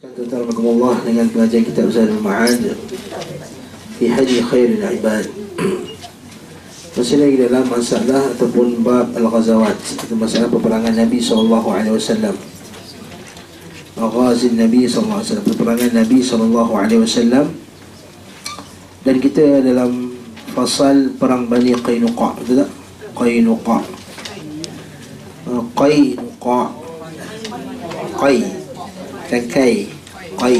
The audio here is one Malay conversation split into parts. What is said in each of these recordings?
Assalamualaikum dengan pengajian kitab Zadul Ma'ad Fi Hadi Khairul Ibad. Masih lagi dalam masalah ataupun bab Al-Ghazawat Itu masalah peperangan Nabi SAW Al-Ghazin Nabi SAW Peperangan Nabi SAW Dan kita dalam fasal perang Bani Qaynuqa Betul tak? Qaynuqa Qaynuqa dan kai kai.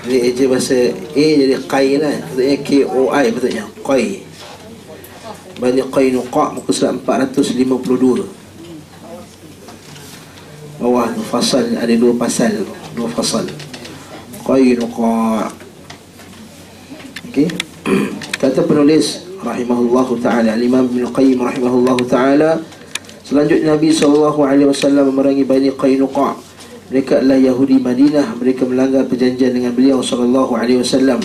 Jadi eja bahasa A jadi kai lah. Maksudnya K O I betulnya kai. Bani Qaynuqa muka surat 452 bawah tu fasal ada dua pasal. Dua fasal. Qaynuqa okey. Kata penulis rahimahullahu taala Imam Ibn Qayyim rahimahullahu taala selanjutnya Nabi SAW memerangi Bani Qaynuqa mereka adalah Yahudi Madinah. Mereka melanggar perjanjian dengan beliau Sallallahu alaihi wasallam.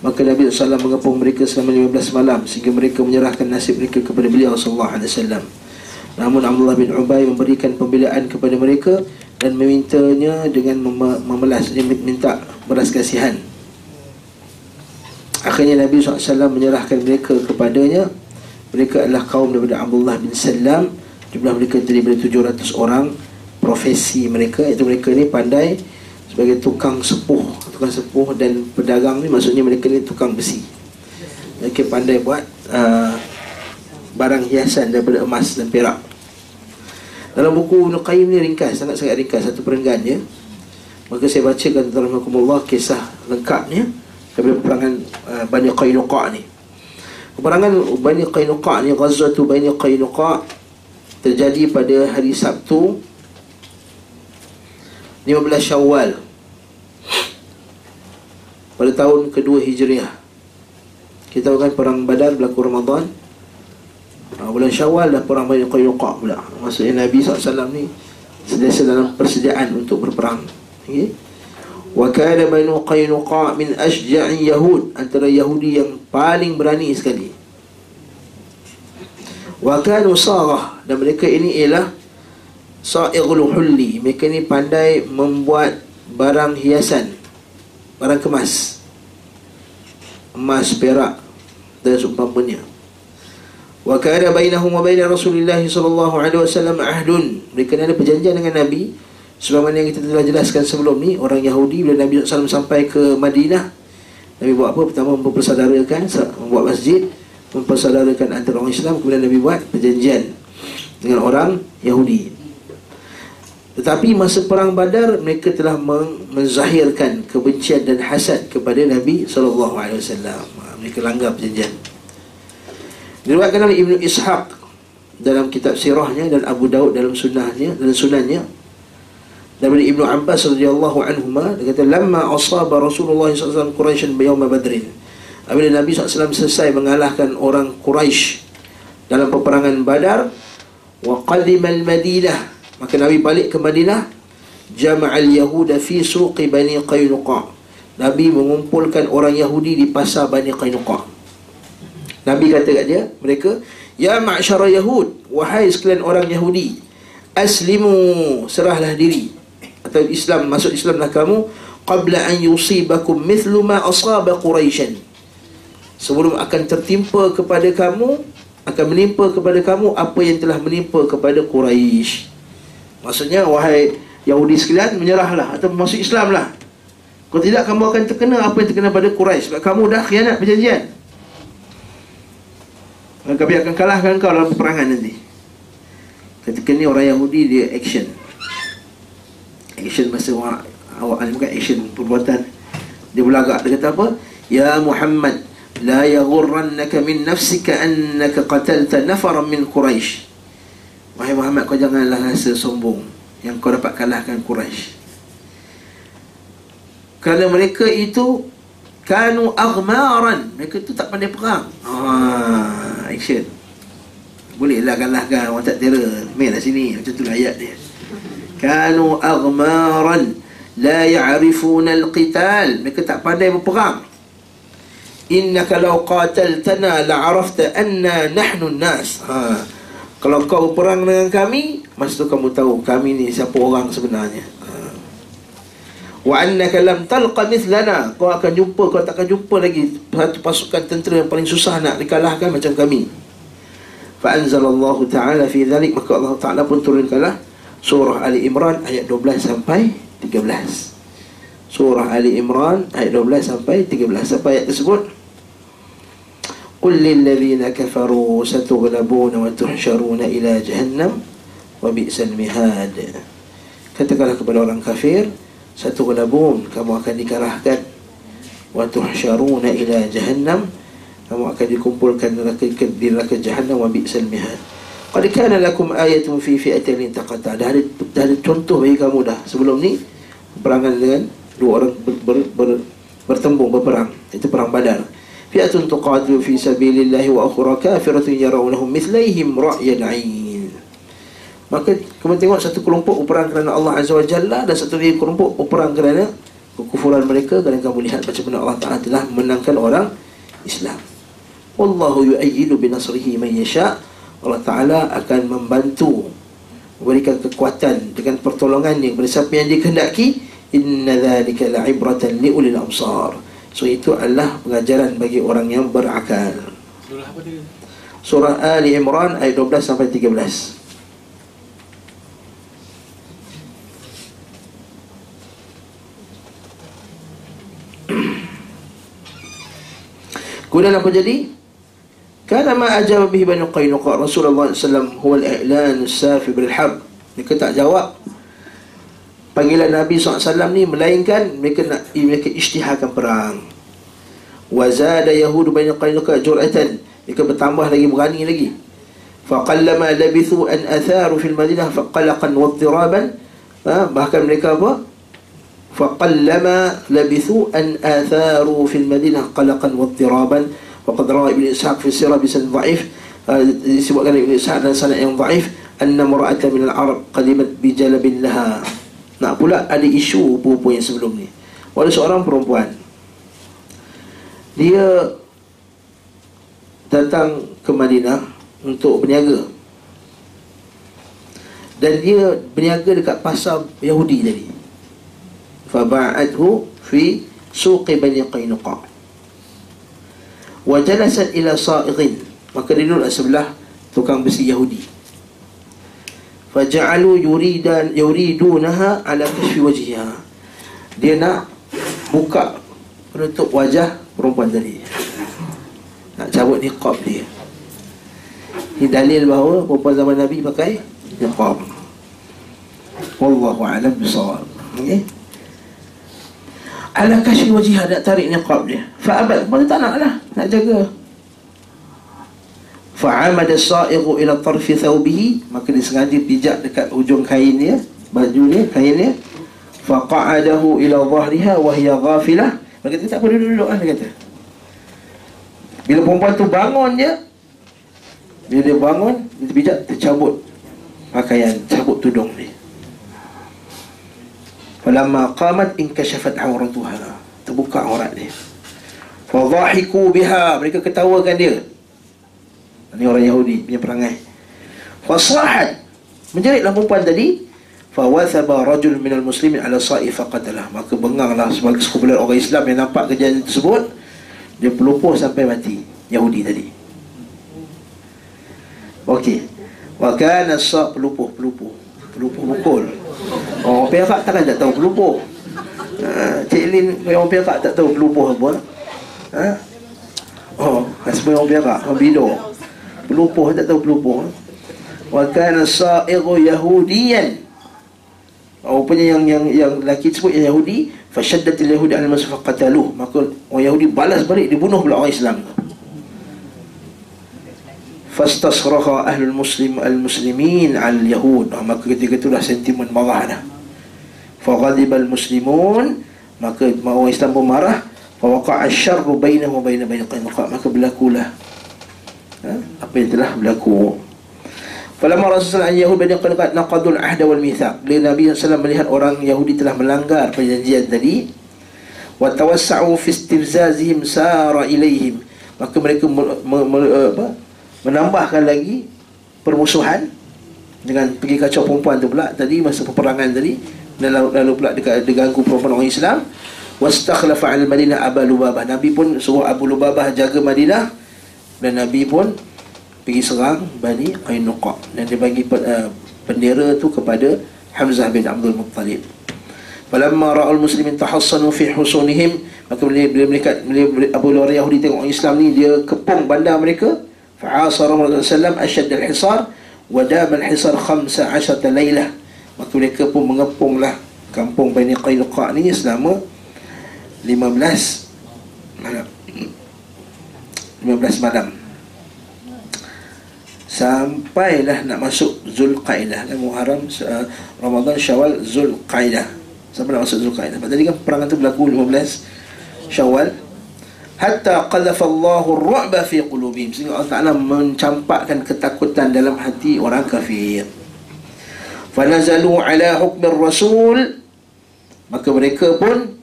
Maka Nabi SAW mengepung mereka selama 15 malam Sehingga mereka menyerahkan nasib mereka kepada beliau Sallallahu alaihi wasallam. Namun Abdullah bin Ubay memberikan pembelaan kepada mereka Dan memintanya dengan mem- memelas minta beras kasihan. Akhirnya Nabi SAW menyerahkan mereka kepadanya. Mereka adalah kaum daripada Abdullah bin Salam Jumlah mereka terdiri dari 700 orang profesi mereka itu mereka ni pandai sebagai tukang sepuh tukang sepuh dan pedagang ni maksudnya mereka ni tukang besi. Mereka pandai buat uh, barang hiasan daripada emas dan perak. Dalam buku Qayyim ni ringkas sangat-sangat ringkas satu perenggannya maka saya bacakan Alhamdulillah kisah lengkapnya daripada peperangan uh, Bani Qaynuqa ni. Peperangan Bani Qaynuqa ni Ghazwatu Bani Qaynuqa terjadi pada hari Sabtu 15 Syawal pada tahun kedua Hijriah. Kita tahu kan perang Badar berlaku Ramadan. Ha, bulan Syawal dah perang Bani Qaynuqa pula. Maksudnya Nabi SAW ni sentiasa dalam persediaan untuk berperang. Okay? Wa kana Bani Qaynuqa min asja'i Yahud antara Yahudi yang paling berani sekali. Wa kanu sarah dan mereka ini ialah Sa'ighul hulli Mereka ni pandai membuat barang hiasan Barang kemas Emas, perak Dan seumpamanya Wa kana bainahum wa baina Rasulillah sallallahu alaihi wasallam ahdun. Mereka ni ada perjanjian dengan Nabi sebagaimana yang kita telah jelaskan sebelum ni orang Yahudi bila Nabi SAW sampai ke Madinah Nabi buat apa? Pertama mempersaudarakan membuat masjid, mempersaudarakan antara orang Islam kemudian Nabi buat perjanjian dengan orang Yahudi. Tetapi masa perang Badar mereka telah menzahirkan kebencian dan hasad kepada Nabi sallallahu alaihi wasallam. Ha, mereka langgar perjanjian. Diriwayatkan oleh Ibnu Ishaq dalam kitab sirahnya dan Abu Daud dalam sunnahnya dan sunannya daripada Ibnu Abbas radhiyallahu anhuma dia kata lamma asaba Rasulullah sallallahu alaihi wasallam Quraisy yaum Badrin. Apabila Nabi SAW selesai mengalahkan orang Quraisy dalam peperangan Badar wa qadima al-Madinah Maka Nabi balik ke Madinah Jama'al Yahuda fi suqi Bani Qaynuqa. Nabi mengumpulkan orang Yahudi di pasar Bani Qaynuqa. Nabi kata kat dia Mereka Ya ma'asyara Yahud Wahai sekalian orang Yahudi Aslimu Serahlah diri. Atau Islam Masuk Islamlah kamu Qabla an yusibakum Mithlu ma asaba Quraishan. Sebelum akan tertimpa kepada kamu Akan menimpa kepada kamu Apa yang telah menimpa kepada Quraisy Maksudnya wahai Yahudi sekalian menyerahlah atau masuk Islamlah. Kalau tidak kamu akan terkena apa yang terkena pada Quraisy sebab kamu dah khianat perjanjian. Dan kami akan kalahkan kau dalam peperangan nanti. Ketika ni orang Yahudi dia action. Action masa orang awak ni bukan action perbuatan. Dia berlagak dia kata apa? Ya Muhammad la yaghurrannaka min nafsika annaka qatalta nafaran min Quraisy. Wahai Muhammad kau janganlah rasa sombong Yang kau dapat kalahkan Quraisy. Kerana mereka itu Kanu aghmaran. Mereka itu tak pandai perang. Ah, Action. Bolehlah kalahkan orang tak terror. Main lah sini. Macam tu lah ayat dia. Kanu aghmaran. La ya'rifuna al-qital. Mereka tak pandai berperang. Innaka law qataltana la'arafta anna nahnu nas Haa kalau kau berperang dengan kami Masa tu kamu tahu Kami ni siapa orang sebenarnya. Ha. wa annaka lam talqa mithlana. Kau akan jumpa kau tak akan jumpa lagi satu pasukan tentera yang paling susah nak dikalahkan macam kami. Fa anzalallahu ta'ala fi dhalik. Maka Allah Ta'ala pun turunkanlah surah Ali Imran ayat 12 sampai 13 surah Ali Imran ayat 12 sampai 13 apa ayat tersebut قل للذين كفروا ستغلبون وتحشرون إلى جهنم وبئس المهاد katakanlah kepada orang kafir satu gelabun kamu akan dikalahkan wa tuhsyaruna ila jahannam kamu akan dikumpulkan neraka di neraka jahannam wa bi'sal mihad qad kana lakum ayatun fi fi'atin taqata dah ada, dah ada contoh bagi kamu dah sebelum ni perangan dengan dua orang ber, ber, ber, bertembung berperang itu perang badar fi'atun tuqatilu fi sabilillahi wa ukhra kafiratun yarawnahum mithlaihim ra'yal 'ain Maka kamu tengok satu kelompok berperang kerana Allah Azza wa Jalla dan satu lagi kelompok berperang kerana kekufuran mereka kerana kamu lihat macam mana Allah Taala telah menangkan orang Islam. Wallahu yu'ayyidu bi nasrihi man yasha. Allah Taala akan membantu memberikan kekuatan dengan pertolongannya kepada siapa yang dikehendaki. Inna dzalika la'ibratan li ulil absar. So itu adalah pengajaran bagi orang yang berakal. Surah Ali Imran ayat 12 sampai 13. Kemudian apa jadi? Karena ma ajab bihi bani Qainuqa Rasulullah SAW huwa al-i'lan safi bil harb. Mereka tak jawab panggilan Nabi SAW ni melainkan mereka nak mereka isytiharkan perang. Wazada yahud bani qainuka jur'atan mereka bertambah lagi berani lagi. Faqallama labithu an atharu fil madinah faqalaqan wa dhiraban. ha? bahkan mereka apa? Faqallama labithu an atharu fil madinah qalaqan wa ittiraban. Waqad ra'a ibn ishaq fi sirah bi sanad dha'if ha, disebutkan ibn ishaq dan sanad yang dha'if anna mura'atan min al-arab qadimat bi jalabin laha nak pula ada isu perempuan yang sebelum ni ada seorang perempuan. Dia datang ke Madinah untuk berniaga. Dan dia berniaga dekat pasar Yahudi tadi. Faba'athu fi suq bani qainuqa. Wa jalasat ila sa'ighin maka dia duduk sebelah tukang besi Yahudi faja'alu yuridan yuridunaha ala kashfi wajhiha. Dia nak buka penutup wajah perempuan tadi. Nak cabut niqab dia. Ini dalil bahawa perempuan zaman Nabi pakai niqab. Wallahu alam bisawab okey. Ala kasih wajihah nak tarik niqab dia. Fa'abad Mereka tak nak lah Nak jaga Fa'amada sa'iru ila tarfi thawbihi Maka dia sengaja pijak dekat ujung kain dia Baju dia, kain dia Fa'qa'adahu ila zahriha Wahia ghafilah Maka dia tak boleh duduk lah dia kata Bila perempuan tu bangun dia Bila dia bangun Dia pijak, tercabut Pakaian, cabut tudung dia Falamma qamat inkashafat awratuha. Terbuka aurat dia. Fadhahiku biha. Mereka ketawakan dia. Ini orang Yahudi punya perangai. Fasahat. Menjeritlah perempuan tadi. Fawathaba rajul minal muslimin ala sa'i faqatalah. Maka benganglah sebagai sekumpulan orang Islam yang nampak kejadian tersebut. Dia pelupuh sampai mati. Yahudi tadi. Okey. Wa kana sa' pelupuh, pelupuh. Pelupuh pukul. Orang Perak takkan tak tahu pelupuh ha, Cik Lin orang Perak tak tahu pelupuh apa ha? Oh, husband orang Perak Orang Bido Pelupuh tak tahu pelupuh Wa kana sa'iru yahudiyan. Rupanya yang yang yang lelaki tersebut yang Yahudi Fashaddatil Yahudi al-masfaq qataluh. Maka orang Yahudi balas balik Dibunuh pula orang Islam. Fastasraha ahlul muslim al muslimin al yahud ah, maka ketika itulah sentimen marah dah. Fa ghadiba al muslimun maka orang Islam pun marah. Fa waqa'a asyarru bainahu wa bain bani qainuqa maka berlakulah ha? apa yang telah berlaku Falamma Rasulullah an Yahud bani Qainuqa naqadul ahda wal mithaq. Bila Nabi SAW melihat orang Yahudi telah melanggar perjanjian tadi, wa tawassa'u fi istifzazihim sara ilaihim. Maka mereka me, me, me, apa? menambahkan lagi permusuhan dengan pergi kacau perempuan tu pula tadi masa peperangan tadi dan lalu, lalu pula diganggu perempuan orang Islam wastakhlafa al Madinah Abu Lubabah Nabi pun suruh Abu Lubabah jaga Madinah dan Nabi pun pergi serang Bani Qainuqa. Dan dia bagi uh, bendera tu kepada Hamzah bin Abdul Muttalib. Falamma ra'ul muslimin tahassanu fi husunihim maka bila, bila mereka bila Abu Luar Yahudi tengok orang Islam ni dia kepung bandar mereka. Fa'asara Rasulullah sallam asyad al-hisar wa dam al-hisar 15 laylah. Maka mereka pun mengepunglah kampung Bani Qainuqa ni selama 15 malam 15 malam. Sampailah nak masuk Zulqaidah kan Muharram uh, Ramadan Syawal Zulqaidah. Sampai nak masuk Zulqaidah. Tadi kan perang itu berlaku 15 Syawal. Hatta qadhafa Allahu ar-ra'ba fi qulubihim. Sehingga Allah Ta'ala mencampakkan ketakutan dalam hati orang kafir. Fanazalu ala hukmir rasul Maka mereka pun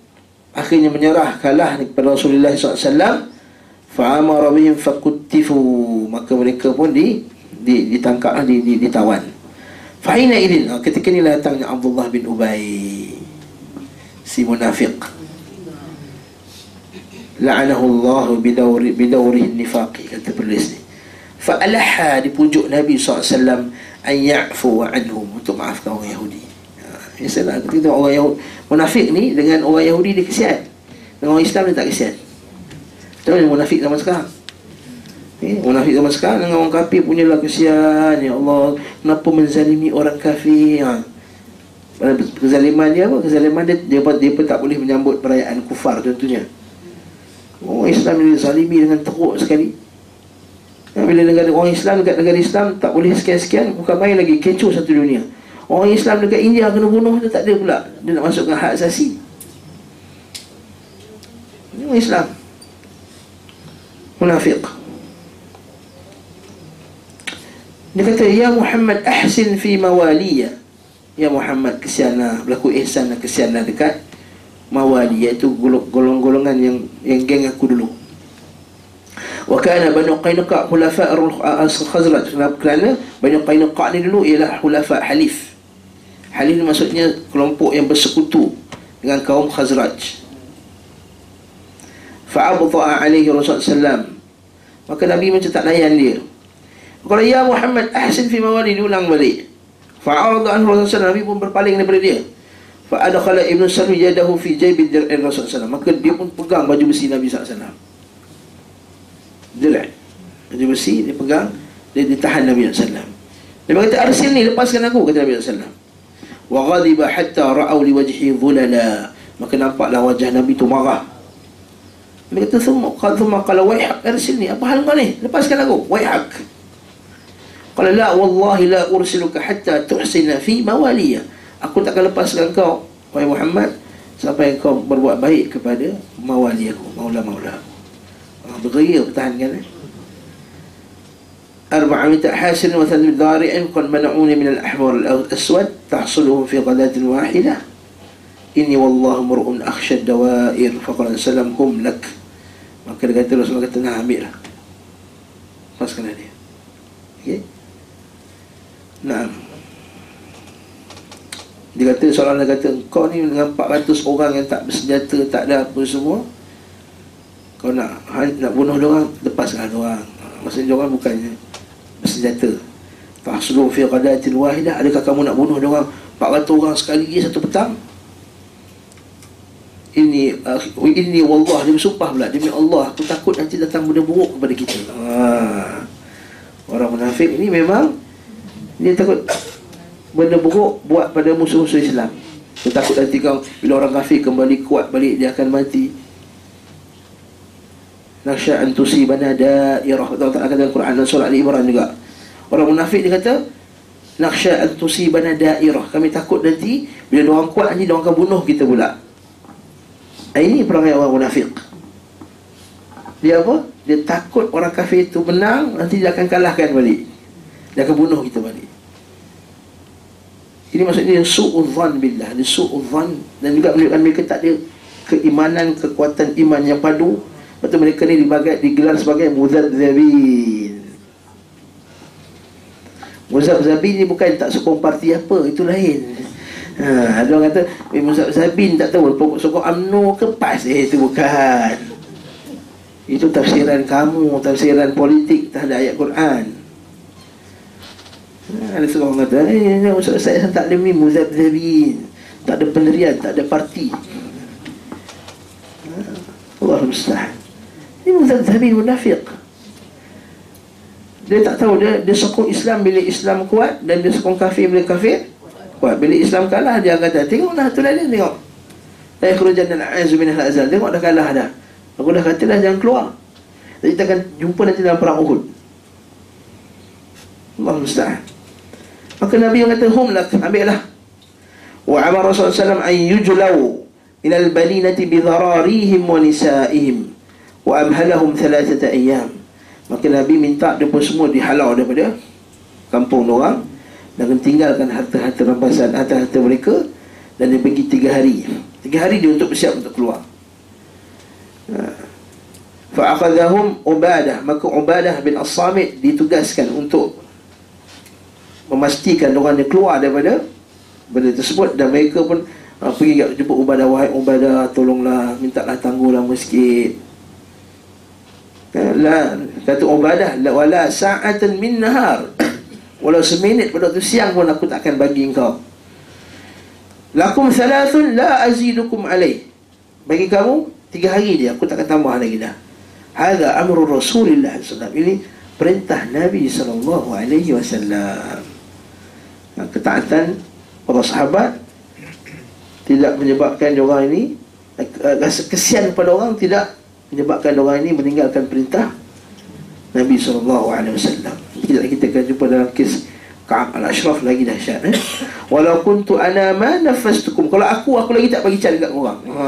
Akhirnya menyerah kalah kepada Rasulullah SAW Fa'amara bihim fakuttifu. Maka mereka pun di, di ditangkap di, di, ditawan. Fa'ina idin? Ketika ini datangnya Abdullah bin Ubay si munafiq. La'anahu Allah bidawri bidawri nifaqi kata penulis ni. Fa alaha dipujuk Nabi SAW an ya'fu anhum. Untuk maafkan orang Yahudi. Ya salah kita orang Yahudi munafik ni dengan orang Yahudi dia kesian. Dengan orang Islam dia tak kesian Macam mana munafik zaman sekarang Eh, munafik zaman sekarang dengan orang kafir punyalah kesian Ya Allah Kenapa menzalimi orang kafir ha kezaliman dia apa? Kezaliman dia, dia, dia, dia pun tak boleh menyambut perayaan kufar tentunya. Orang Islam dia zalimi dengan teruk sekali. Ya, bila negara orang Islam dekat negara Islam tak boleh sekian-sekian, bukan main lagi kecoh satu dunia. Orang Islam dekat India kena bunuh dia tak ada pula. Dia nak masukkan hak asasi. Ini orang Islam. Munafiq. Dia kata, Ya Muhammad ahsin fi mawaliyah. Ya Muhammad kesianlah berlaku ihsan dan kesianlah dekat mawali iaitu golong-golongan yang yang geng aku dulu. Wa kana Banu Qainuqa khulafa al-Khazraj kerana Banu Qainuqa ni dulu ialah khulafa halif. Halif maksudnya kelompok yang bersekutu dengan kaum Khazraj. Fa'abta'a alaihi Rasulullah sallam. Maka Nabi macam tak layan dia. Kalau ya Muhammad ahsin fi mawali diulang balik. Fa'arada anhu Rasulullah Nabi pun berpaling daripada dia. Fa'adakhala Ibn Salmi yadahu fi jaybi dir'in Rasulullah Maka dia pun pegang baju besi Nabi SAW Dir'in. Baju besi dia pegang Dia ditahan Nabi SAW Dia berkata arsil ni lepaskan aku kata Nabi SAW Wa ghadiba hatta ra'au li wajhi dhulala. Maka nampaklah wajah Nabi tu marah Dia kata semua Kalau wayhak arsil ni Apa hal kau ni Lepaskan aku Wayhak Qala la wallahi la ursiluka hatta tuhsina fi mawaliya. Aku takkan lepaskan kau wahai Muhammad sampai kau berbuat baik kepada mawali aku, maula-maula. Allah bergaya pertahankan eh. أربعمائة حاسن وثلاث ضارع قد منعوني من الأحمر الأسود تحصلهم في غداة واحدة إني والله مرء أخشى الدوائر فقال سلام هم لك maka dia kata Rasulullah kata nah ambil lah lepaskan dia okay? Nah. Dia kata seorang dia kata kau ni dengan 400 orang yang tak bersenjata, tak ada apa semua. Kau nak nak bunuh orang, lepaskan orang. Maksudnya orang bukannya bersenjata. Fahsulu fi qadatil wahidah, adakah kamu nak bunuh orang 400 orang sekali lagi satu petang? Ini uh, ini wallah dia bersumpah pula demi Allah aku takut nanti datang benda buruk kepada kita. Ha. Orang munafik ini memang dia takut benda buruk buat pada musuh-musuh Islam. Dia takut nanti kau bila orang kafir kembali kuat balik dia akan mati. Naksha an tusibana dairah. Allah Taala kata dalam Quran dan surah Ali Imran juga. Orang munafik dia kata Naksha an tusibana dairah. Kami takut nanti bila orang kuat nanti orang akan bunuh kita pula. Ini perangai orang munafik. Dia apa? Dia takut orang kafir itu menang nanti dia akan kalahkan balik. Dia akan bunuh kita balik Ini maksudnya Su'udhan billah Dia su'udhan Dan juga menunjukkan mereka tak ada Keimanan, kekuatan iman yang padu Betul mereka ni dibagai, digelar sebagai Muzadzabin Muzadzabin ni bukan tak sokong parti apa Itu lain Ha, ada orang kata, eh, Musa Sabin tak tahu pokok sokong amno ke pas. Eh, itu bukan. Itu tafsiran kamu, tafsiran politik terhadap ayat Quran. Ha, ada seorang kata, eh, Ustaz saya tak ada mimu Zabin. Tak ada pendirian, tak ada parti. Ha, Allah mustahil. Ini Zabin munafik. Dia tak tahu dia dia sokong Islam bila Islam kuat dan dia sokong kafir bila kafir kuat. Bila Islam kalah dia kata tengoklah tu dia tengok. La yakhrujan al-azu min al-azal. Tengok dah kalah dah. Aku dah kata dah jangan keluar. Jadi kita akan jumpa nanti dalam perang Uhud. Allah musta'an. Maka Nabi yang kata hum lak ambillah. Wa amara Rasulullah sallallahu an yujlaw ila al-balinati bi dhararihim wa nisaihim wa amhalahum thalathata ayyam. Maka Nabi minta mereka semua dihalau daripada kampung orang dan tinggalkan harta-harta rampasan harta-harta mereka dan dia pergi tiga hari. Tiga hari dia untuk bersiap untuk keluar. Ha. Fa'akhadhahum Ubadah Maka Ubadah bin As-Samit Ditugaskan untuk Memastikan orang dia keluar daripada Benda tersebut Dan mereka pun uh, Pergi jumpa Ubadah Wahai Ubadah Tolonglah Mintalah tangguhlah sikit la kata ubadah la wala sa'atan min nahar walau seminit pada waktu siang pun aku tak akan bagi engkau. Lakum thalathun la azidukum alaih. Bagi kamu tiga hari dia aku tak akan tambah lagi dah. Hadha amru rasulillah sallallahu ini perintah nabi wasallam. Ketaatan para sahabat tidak menyebabkan orang ini rasa kesian kepada orang tidak menyebabkan orang ini meninggalkan perintah Nabi SAW Tidak kita akan jumpa dalam kes Ka'ab al-Ashraf lagi dahsyat eh? Walau kuntu ana ma nafastukum. Kalau aku, aku lagi tak bagi cari kat orang ha.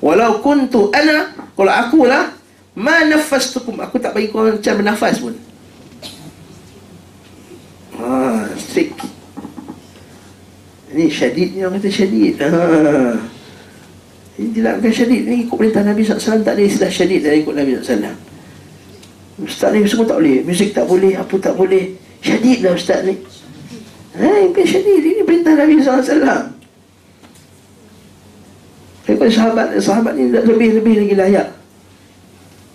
Walau kuntu ana Kalau aku lah Ma nafastukum. Aku tak bagi korang macam bernafas pun. Ha, Strict. Ini syadid ni orang kata syadid. Ha. Ini tidak akan syadid Ini ikut perintah Nabi SAW Tak ada istilah syadid dari ikut Nabi SAW Ustaz ni semua tak boleh Muzik tak boleh Apa tak boleh Syadid lah Ustaz ni Eh, bukan syadid Ini perintah Nabi SAW Kalau sahabat Sahabat ni lebih-lebih lagi layak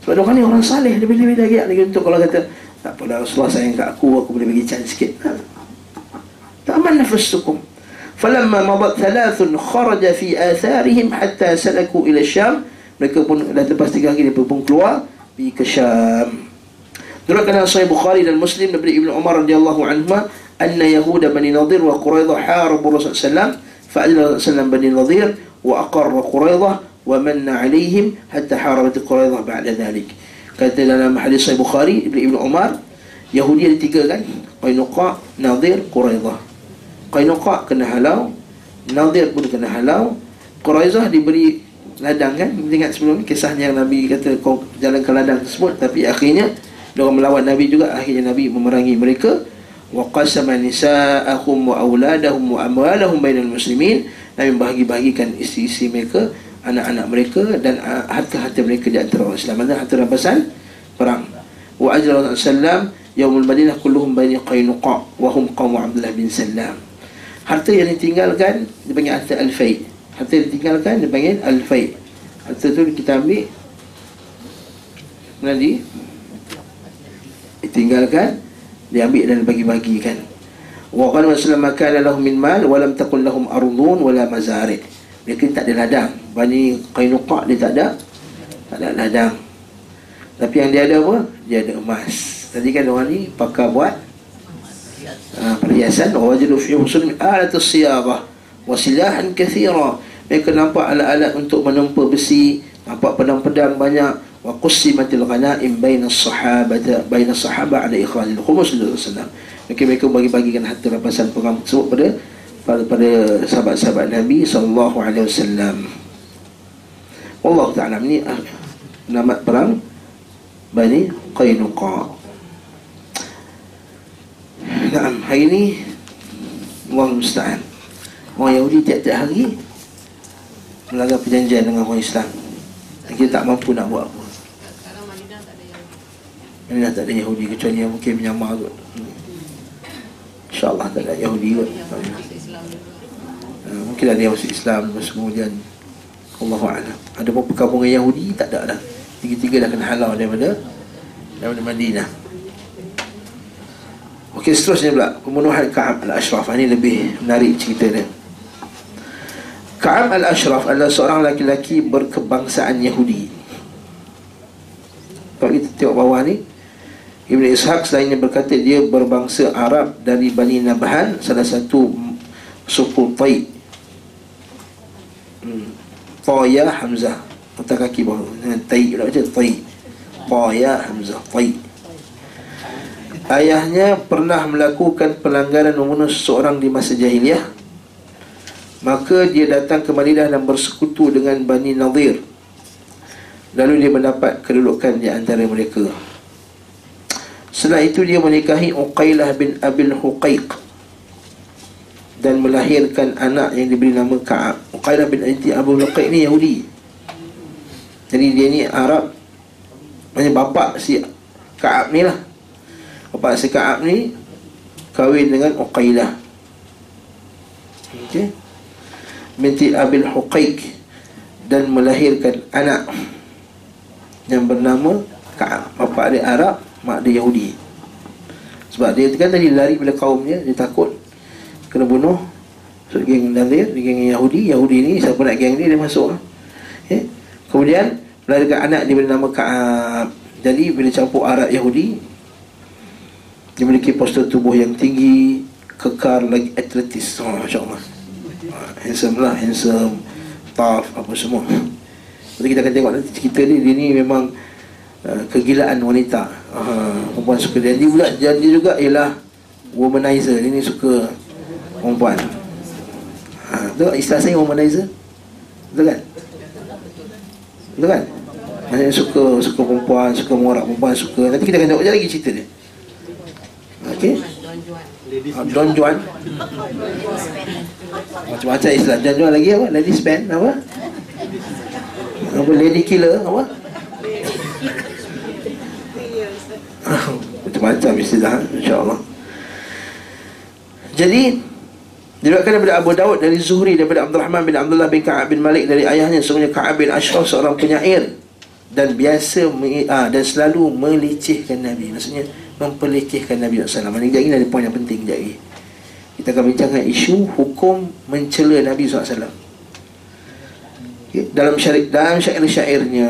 Sebab orang ni orang salih Lebih-lebih lagi lagi Untuk kalau kata Tak apalah Rasulullah sayang kat aku Aku boleh bagi chance sikit ha. Tak aman nafas tukum فلما مضت ثلاث خرج في آثارهم حتى سلكوا إلى الشام mereka pun dah lepas tiga hari dia pun keluar pergi ke Syam Diriwayatkan Sahih Bukhari dan Muslim dari Ibnu Umar radhiyallahu anhu anna Yahuda Bani Nadir wa Quraidah harabu Rasul sallam fa'adil sallam Bani Nadir wa aqarra Quraidah wa manna alaihim hatta harabat Quraidah ba'da dhalik. Kata dalam hadis Sahih Bukhari Ibnu Umar Yahudi ada tiga kan? Qainuqa, Nadir, Quraidah Qainuqa kena halau Nadir pun kena halau. Quraizah diberi ladang kan? Ingat sebelum ni kisahnya yang Nabi kata jalan ke ladang tersebut Tapi akhirnya Mereka melawan Nabi juga. Akhirnya Nabi memerangi mereka. Wa qasama nisa'ahum wa awladahum wa amwalahum bainal muslimin. Nabi bahagi-bahagikan isteri-isteri mereka Anak-anak mereka Dan uh, harta-harta mereka di antara orang Islam. Ada harta rampasan perang. Wa ajra Rasulullah Yaumul Madinah kulluhum baini Qainuqa Wa hum qawmu Abdullah bin Salam harta yang ditinggalkan dipanggil harta al-fai. Harta yang ditinggalkan dipanggil al-fai. Harta tu kita ambil nanti ditinggalkan diambil dan bagi-bagikan wa qala sallallahu kana lahum min mal wa lam takul lahum ardun wala mazarid. Mereka tak ada ladang. Bani qainuqa dia tak ada tak ada ladang. Tapi yang dia ada apa? Dia ada emas. Tadi kan orang ni pakar buat ha, perhiasan. Wajadu fi muslim alat siyabah wa silahan kathira. Mereka nampak alat-alat untuk menempa besi nampak pedang-pedang banyak wa qusimatil ghanaim baina as-sahabah baina as-sahabah ala ikhraj al-khumus sallallahu mereka mereka bagi-bagikan harta rampasan perang tersebut pada pada, pada sahabat-sahabat Nabi sallallahu alaihi wasallam. Allah Ta'ala ini ah, nama perang Bani Qainuqa. Nah, hari ni Allah Musta'an Orang Yahudi tiap-tiap hari Melanggar perjanjian dengan orang Islam kita tak mampu nak buat apa Madinah tak ada Yahudi Kecuali yang mungkin menyamar kot. InsyaAllah tak ada Yahudi kot. Uh, Mungkin ada yang masuk Islam Lepas kemudian Allah A'lam. Ada pun perkampungan Yahudi Tak ada dah. Tiga-tiga dah kena halau daripada Daripada Madinah. Okey seterusnya pula Pembunuhan Ka'ab al-Ashraf. Ini lebih menarik cerita dia. Ka'ab al-Ashraf adalah seorang laki-laki berkebangsaan Yahudi. Kalau kita tengok bawah ni Ibn Ishaq selainnya berkata dia berbangsa Arab dari Bani Nabhan Salah satu suku Tai hmm. Taya Hamzah. Kata kaki bawah. Tai pula macam Tai Taya Hamzah. Tai Ayahnya pernah melakukan pelanggaran membunuh seseorang di masa jahiliah. Maka dia datang ke Madinah dan bersekutu dengan Bani Nadir. Lalu dia mendapat kedudukan di antara mereka Setelah itu dia menikahi Uqailah bin Abil Huqaiq Dan melahirkan anak yang diberi nama Ka'ab. Uqailah bin Abil Huqaiq ni Yahudi. Jadi dia ni Arab. Maksudnya bapak si Ka'ab ni lah. Bapak si Ka'ab ni Kahwin dengan Uqailah. Okey. Binti Abil Huqaiq Dan melahirkan anak Yang bernama Ka'ab. Bapak dia Arab Mak dia Yahudi. Sebab dia kan tadi lari pada kaumnya Dia takut Kena bunuh. So geng Nadir geng Yahudi. Yahudi ni Siapa nak geng ni Dia masuk okay. Kemudian Melahirkan anak dia bernama Ka'ab. Jadi bila campur Arab Yahudi dia memiliki postur tubuh yang tinggi Kekar lagi atletis. Oh, Masya Allah Handsome lah Handsome Tough Apa semua. Nanti kita akan tengok nanti cerita ni Dia ni memang uh, Kegilaan wanita uh, Perempuan suka Dia pula Dia juga ialah Womanizer Dia ni suka Perempuan uh, Betul istilah saya womanizer Betul kan Betul kan Maksudnya suka Suka perempuan Suka morak perempuan Suka Nanti kita akan tengok lagi cerita dia. Ah, Don Juan. Macam-macam Islam. Don Juan lagi apa? Lady Span apa? Apa Lady Killer apa? Macam-macam istilah insya-Allah. Jadi Diriwayatkan daripada Abu Daud dari Zuhri daripada Abdul Rahman bin Abdullah bin Ka'ab bin Malik dari ayahnya. Sebenarnya Ka'ab bin Ashraf seorang penyair dan biasa ah, dan selalu melecehkan Nabi. Maksudnya memperlecehkan Nabi SAW Ini ini ada poin yang penting lagi. Kita akan bincangkan isu hukum mencela Nabi SAW okay. Dalam syair, dalam syair-syairnya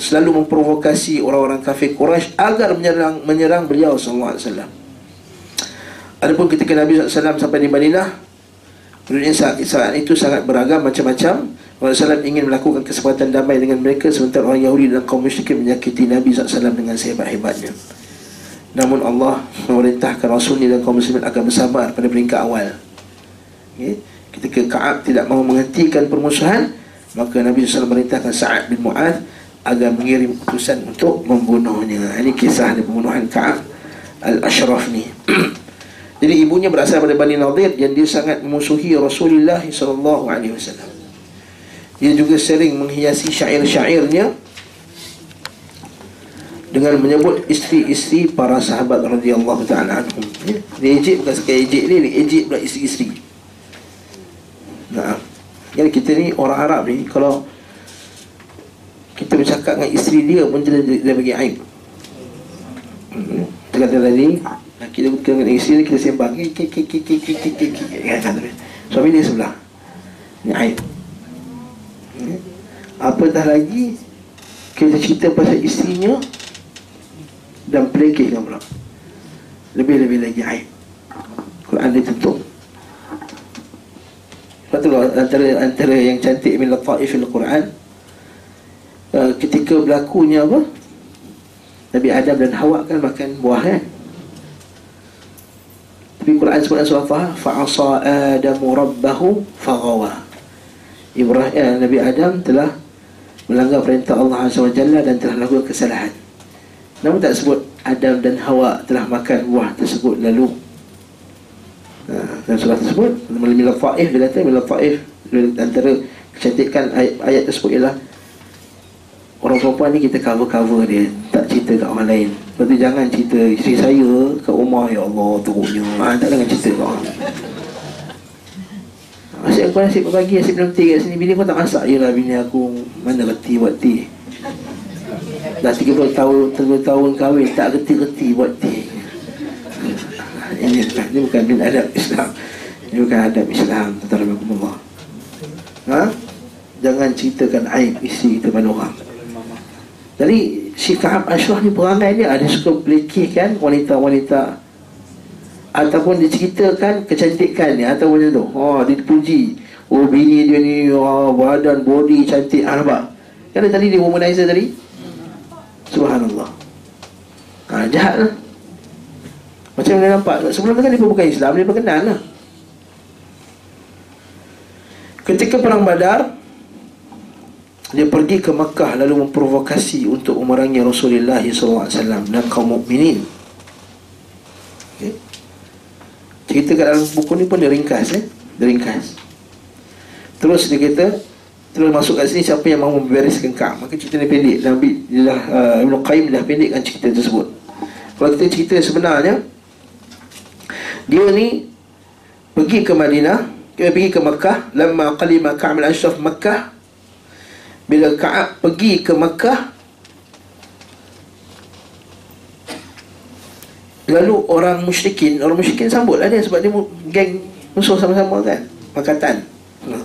Selalu memprovokasi orang-orang kafir Quraisy Agar menyerang menyerang beliau SAW Adapun ketika Nabi SAW sampai di Madinah Kemudian saat, saat itu sangat beragam macam-macam Rasulullah SAW ingin melakukan kesempatan damai dengan mereka Sementara orang Yahudi dan kaum musyrikin menyakiti Nabi SAW dengan sehebat-hebatnya Namun Allah memerintahkan Rasul dan kaum muslimin agar bersabar pada peringkat awal okay. Ketika Ka'ab tidak mahu menghentikan permusuhan Maka Nabi SAW memerintahkan Sa'ad bin Mu'ad Agar mengirim utusan untuk membunuhnya Ini kisah dari pembunuhan Ka'ab Al-Ashraf ni Jadi ibunya berasal dari Bani Nadir Dan dia sangat memusuhi Rasulullah SAW Dia juga sering menghiasi syair-syairnya dengan menyebut isteri-isteri para sahabat radhiyallahu taala anhum. Ya, dia ejek bukan sekali ejek dia, dia ejek pula isteri-isteri. Nah, jadi kita ni orang Arab ni kalau kita bercakap dengan isteri dia pun dia, dia bagi aib. Kita kata tadi, kita dengan isteri dia, kita sembang. Suami dia sebelah. Ini aib. Hmm. Apatah lagi, kita cerita pasal isterinya, dan pelekehkan pula lebih-lebih lagi aib Quran dia tutup sebab tu antara, antara yang cantik min lata'if al-Quran uh, ketika berlakunya apa? Nabi Adam dan Hawa kan makan buah kan? Tapi Quran sebut dalam surah Taha fa'asa Adamu rabbahu faghawa. Ibrahim eh, Nabi Adam telah melanggar perintah Allah SWT dan telah melakukan kesalahan. Namun tak sebut Adam dan Hawa telah makan buah tersebut lalu Dan surah tersebut Mila Fa'if dia kata Mila Fa'if Antara kecantikan ayat, ayat tersebut ialah Orang perempuan ni kita cover-cover dia Tak cerita kat orang lain. Lepas tu jangan cerita isteri saya kat rumah Ya Allah teruknya. Ha, Tak jangan cerita kat orang. Asyik aku nasi pagi, asyik minum teh kat sini. Bini kau tak masak. Yelah bini aku Mana reti buat teh Dah 30 tahun 30 tahun kahwin Tak reti-reti buat teh Ini, ini bukan bin adab Islam. Ini bukan adab Islam Tentara Ha? Jangan ceritakan aib isi kita pada orang. Jadi si Ka'ab Ashraf ni perangai dia. Ada suka belikihkan wanita-wanita Ataupun diceritakan kecantikan dia Ataupun macam tu. Oh dipuji. Oh bini dia ni oh, Badan, body, cantik. Ah, Nampak? Kan tadi dia womanizer tadi? Subhanallah. Ha, Jahat lah Macam mana nampak? Sebelum kan dia bukan Islam Dia berkenal lah. Ketika perang badar Dia pergi ke Makkah Lalu memprovokasi Untuk memerangi Rasulullah SAW Dan kaum mukminin. Cerita kat dalam buku ni pun dia ringkas eh? dia ringkas. Terus dia kata terus masuk kat sini siapa yang mahu membereskan kak maka cerita ni pendek. Nabi uh, Ibn Qayyim dah pendekkan cerita tersebut. Kalau kita cerita sebenarnya dia ni pergi ke Madinah dia pergi ke Makkah lama qalima Ka'ab al-Ashraf Makkah bila Ka'ab pergi ke Makkah Lalu orang musyrikin Orang musyrikin sambut lah dia Sebab dia geng musuh sama-sama kan. Pakatan.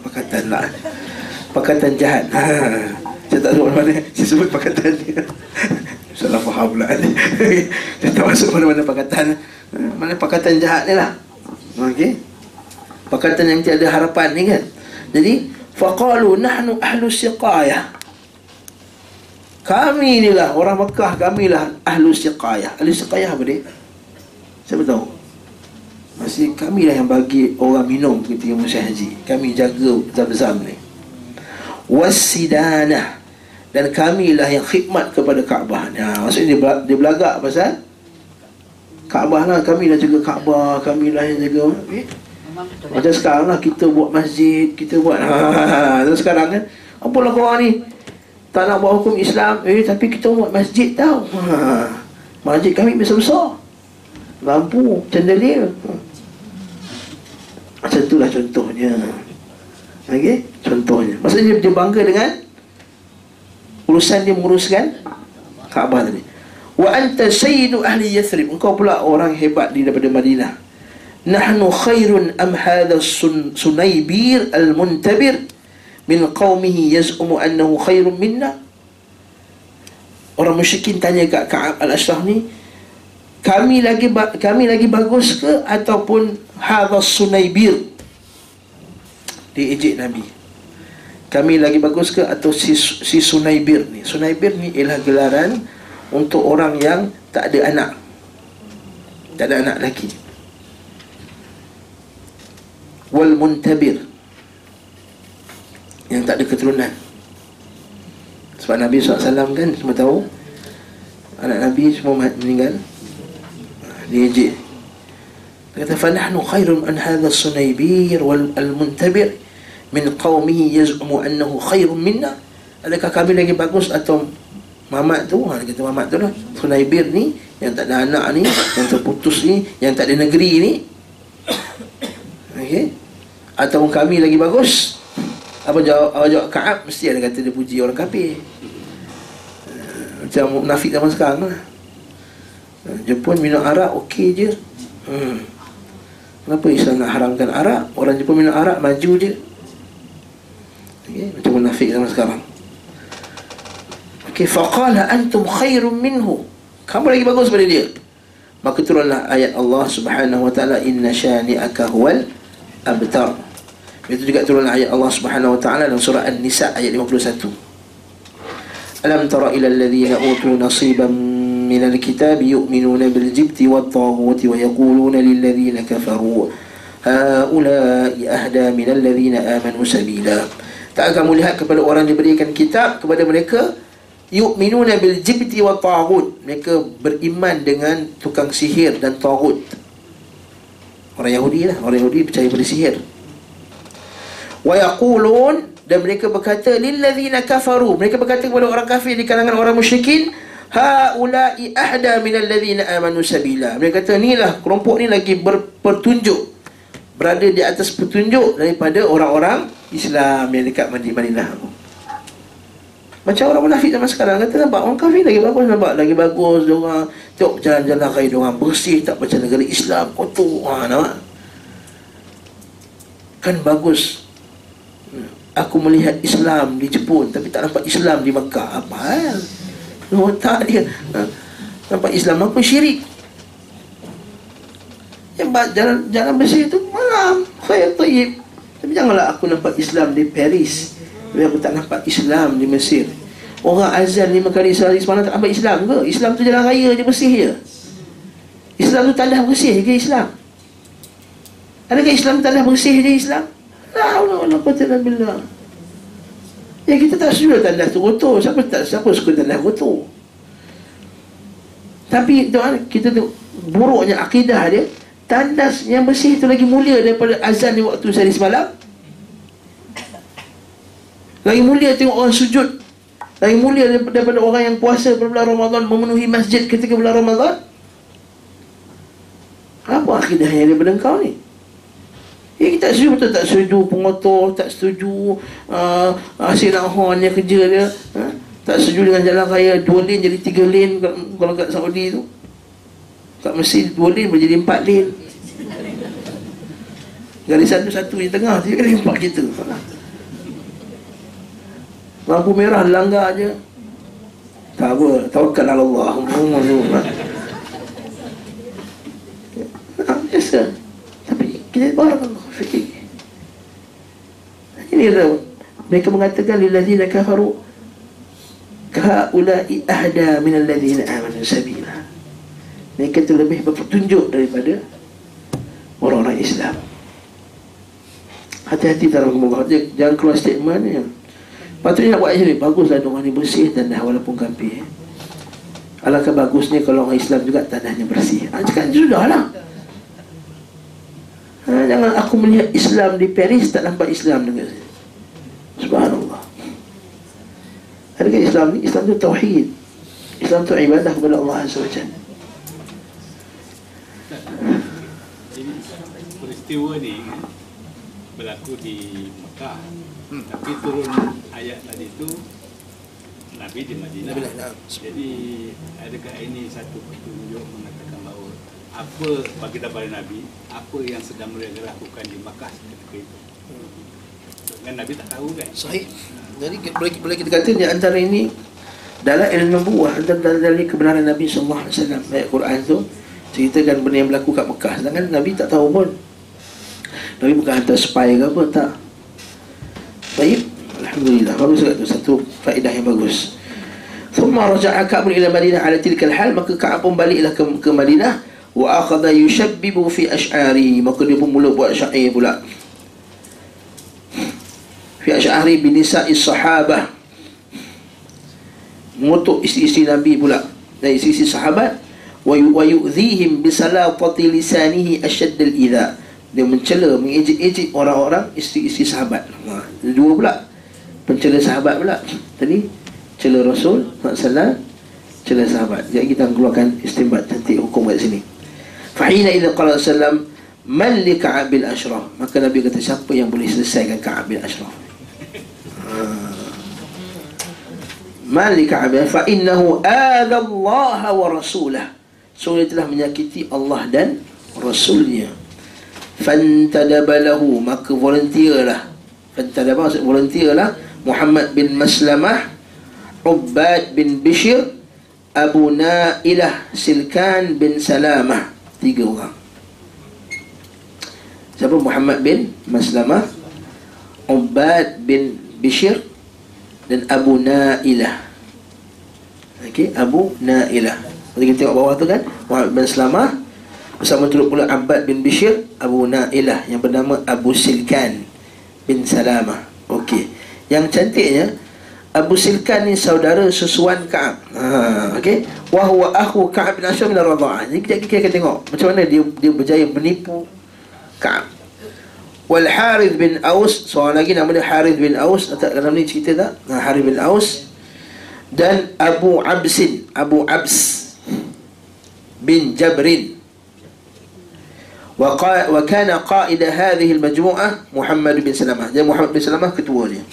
Pakatan lah. Pakatan jahat. Ha. Saya tak tahu mana Saya sebut pakatan dia Salah faham pula Saya tak masuk mana-mana pakatan Mana pakatan jahat ni lah Okey Pakatan yang tiada harapan ni kan Jadi Faqalu nahnu ahlu siqayah kami inilah orang Mekah kami lah ahlu siqayah ahlu siqayah apa dia Siapa tahu? Masih kami lah yang bagi orang minum ketika musim haji. Kami jaga zam-zam ni. Wasidanah. Dan kami lah yang khidmat kepada Kaabah. Ha, maksudnya dia, dia belagak pasal Kaabah lah. Kami dah jaga Kaabah. Kami lah yang jaga. Eh? Macam sekarang lah kita buat masjid. Kita buat. Ha, ha, sekarang kan. Apalah korang ni? Tak nak buat hukum Islam. Eh, tapi kita buat masjid tau. Ha, masjid kami besar-besar lampu chandelier macam itulah contohnya okey contohnya maksudnya dia bangga dengan urusan dia menguruskan Kaabah tadi. Wa anta sayyidu ahli yathrib. Engkau pula orang hebat di daripada Madinah. Nahnu khairun am hadha sunaybir al muntabir min qaumihi yaz'umu annahu khairun minna? Orang musyrikin tanya kat Ka'ab al-Ashraf ni kami lagi kami lagi bagus ke ataupun hadha sunaibir diejek nabi kami lagi bagus ke? Atau si si Sunaibir ni? Sunaibir ni ialah gelaran untuk orang yang tak ada anak. Tak ada anak lelaki. Wal muntabir. Yang tak ada keturunan. Sebab Nabi SAW kan semua tahu anak Nabi semua meninggal. Ah, dia je dia kata fa nahnu khairun an hadha sunaybir wal muntabir min qaumihi yaz'umu annahu khairun minna. Adakah kami lagi bagus atau mamat tu? Ha Kita mamat tu lah. Sunaibir ni yang tak ada anak ni yang terputus ni yang tak ada negeri ni. Okey. Atau kami lagi bagus? Apa jawab apa jawab Ka'ab? Mesti ada kata dia puji orang kafir. Eh, macam munafik zaman sekarang lah. Eh, Jepun minum arak okey je. Hmm. Kenapa Islam nak haramkan arak? Orang Jepun minum arak maju je. Macam munafik zaman sekarang Okay, faqala antum khairum minhu. Kamu lagi bagus daripada dia. Maka turunlah ayat Allah Subhanahu wa taala inna syani'aka huwal abtar. Itu juga turunlah ayat Allah Subhanahu wa taala dalam surah An-Nisa ayat 51. Alam tara ila alladhina utu nasiban من الكتاب يؤمنون بالجبت والطاغوت ويقولون للذين كفروا هؤلاء أهدى من الذين آمنوا سبيلا Tak akan melihat kepada orang yang diberikan kitab kepada mereka yu'minuna bil jibti wa taghut mereka beriman dengan tukang sihir dan taghut orang Yahudi lah. Orang Yahudi percaya pada sihir. Wa yaqulun dan mereka berkata lil ladzina kafaru. Mereka berkata kepada orang kafir di kalangan orang musyrikin haula'i ahda minal ladzina amanu sabila. Mereka kata inilah kelompok ni lagi berpetunjuk berada di atas petunjuk daripada orang-orang Islam yang dekat Madinah. Macam orang munafik zaman sekarang kata nampak orang kafir lagi bagus nampak lagi bagus dia orang tengok jalan-jalan kaya dia orang bersih tak macam negara Islam kotor ha nampak? Kan bagus. Aku melihat Islam di Jepun tapi tak nampak Islam di Mekah. Apa hal no, tak dia ha? nampak Islam apa? Syirik yang jalan jalan bersih tu malam. Saya tayyib. Tapi janganlah aku nampak Islam di Paris. Tapi aku tak nampak Islam di Mesir. Orang azan lima kali sehari semalam tak nampak Islam ke? Islam tu jalan raya je bersih je. Islam tu tanah bersih ke Islam? Adakah Islam tanah bersih je Islam? La Allah Allah Billah. Ya kita tak suka tanah tu kotor. Siapa tak siapa suka tanah kotor? Tapi tuan kita tu buruknya akidah dia Tandas yang bersih tu lagi mulia daripada azan di waktu sehari semalam lagi mulia tengok orang sujud Lagi mulia daripada orang yang puasa pada bulan Ramadan Memenuhi masjid ketika bulan Ramadan Apa akidahnya daripada engkau ni? Ya kita setuju betul tak setuju pengotor Tak setuju uh, Asyik nak hornnya kerja dia ha? Tak setuju dengan jalan raya Dua lane jadi tiga lane Kalau kat Saudi tu Kat Mesir dua lane boleh jadi empat lane. Garis satu-satu di tengah Jadi kena empat kita. Lampu merah langgar je. Tak apa Tawakal Allah. Biasa. Tapi kita barang fikir. Ini dia. Mereka mengatakan Lillazina kafaru Kaulai ahda Minal ladhina amanu sabila Mereka itu lebih berpetunjuk daripada Orang-orang Islam. Hati-hati dalam Jangan keluar statement ni. Patutnya nak buat macam ni. Baguslah orang ni bersih tanah walaupun kampir Alangkah bagusnya kalau orang Islam juga tanahnya bersih. Ha, Cakap sudah lah ha, Jangan aku melihat Islam di Paris tak nampak Islam dengan saya. Subhanallah. Adakah Islam ni? Islam tu tauhid. Islam tu ibadah kepada Allah wa Peristiwa ni berlaku di Mekah hmm. tapi turun ayat tadi itu Nabi di Madinah. Nabi lah, Jadi adakah ini satu petunjuk mengatakan bahawa apa bagi daripada Nabi apa yang sedang mereka lakukan di Makkah ketika itu. Kan Nabi tak tahu kan? Sahih. Jadi boleh, boleh kita kata di antara ini dalam ilmu nubuah dan dalam kebenaran Nabi sallallahu alaihi wasallam ayat Quran tu ceritakan benda yang berlaku kat Mekah. Sedangkan Nabi tak tahu pun. Nabi bukan hantar spy ke apa Tak. Baik. Alhamdulillah. Bagus tu. Satu faedah yang bagus. Thumma raja'a Ka'bun ila Madinah ala tilkal hal. Maka Ka'ab pun baliklah ke, ke Madinah. Wa akhada yushabbibu fi ash'ari. Maka dia pun mula buat syair pula. Fi ash'ari binisa'i sahabah. Mengutuk isteri-isteri Nabi pula. Dan isteri-isteri sahabat Yu'zihim bisalatati lisanihi asyaddal idha' dia mencela mengejek-ejek orang-orang isteri-isteri sahabat. Ha, dua pula. Pencela sahabat pula. Tadi cela Rasul SAW cela sahabat. Jadi kita keluarkan istimbat cantik hukum kat sini. Fahina idha qala sallam man li ka'ab bin ashraf. Maka Nabi kata siapa yang boleh selesaikan ka'ab bin ashraf? Ha. man li ka'ab fa innahu adha Allah wa rasulah so dia telah menyakiti Allah dan Rasulnya. Fantadaba lahu maka volunteer lah. Fantadaba maksud volunteer lah. Muhammad bin Maslamah Ubbad bin Bishir Abu Nailah Silkan bin Salamah. Tiga orang. Siapa? Muhammad bin Maslamah Ubbad bin Bishir dan Abu Nailah. Okey, Abu Nailah. Kita tengok bawah tu kan, Muhammad bin Maslamah Bersama turut pula Abbad bin Bishir Abu Na'ilah yang bernama Abu Silkan bin Salamah Okey. Yang cantiknya Abu Silkan ni saudara susuan Ka'ab. Ha, Okey. Wahuwa aku Ka'ab bin Asyam bin Radha'ah Jadi kita, kita akan tengok Macam mana dia dia berjaya menipu Ka'ab. Wal Harith bin Aus Seorang lagi nama dia Harith bin Aus. Tak dalam ni cerita tak? Ha, Harith bin Aus. Dan Abu Absin Abu Abs bin Jabrin wa kana qaida hadhihi al-majmu'ah Muhammad bin Salamah. Jadi Muhammad bin Salamah ketua dia.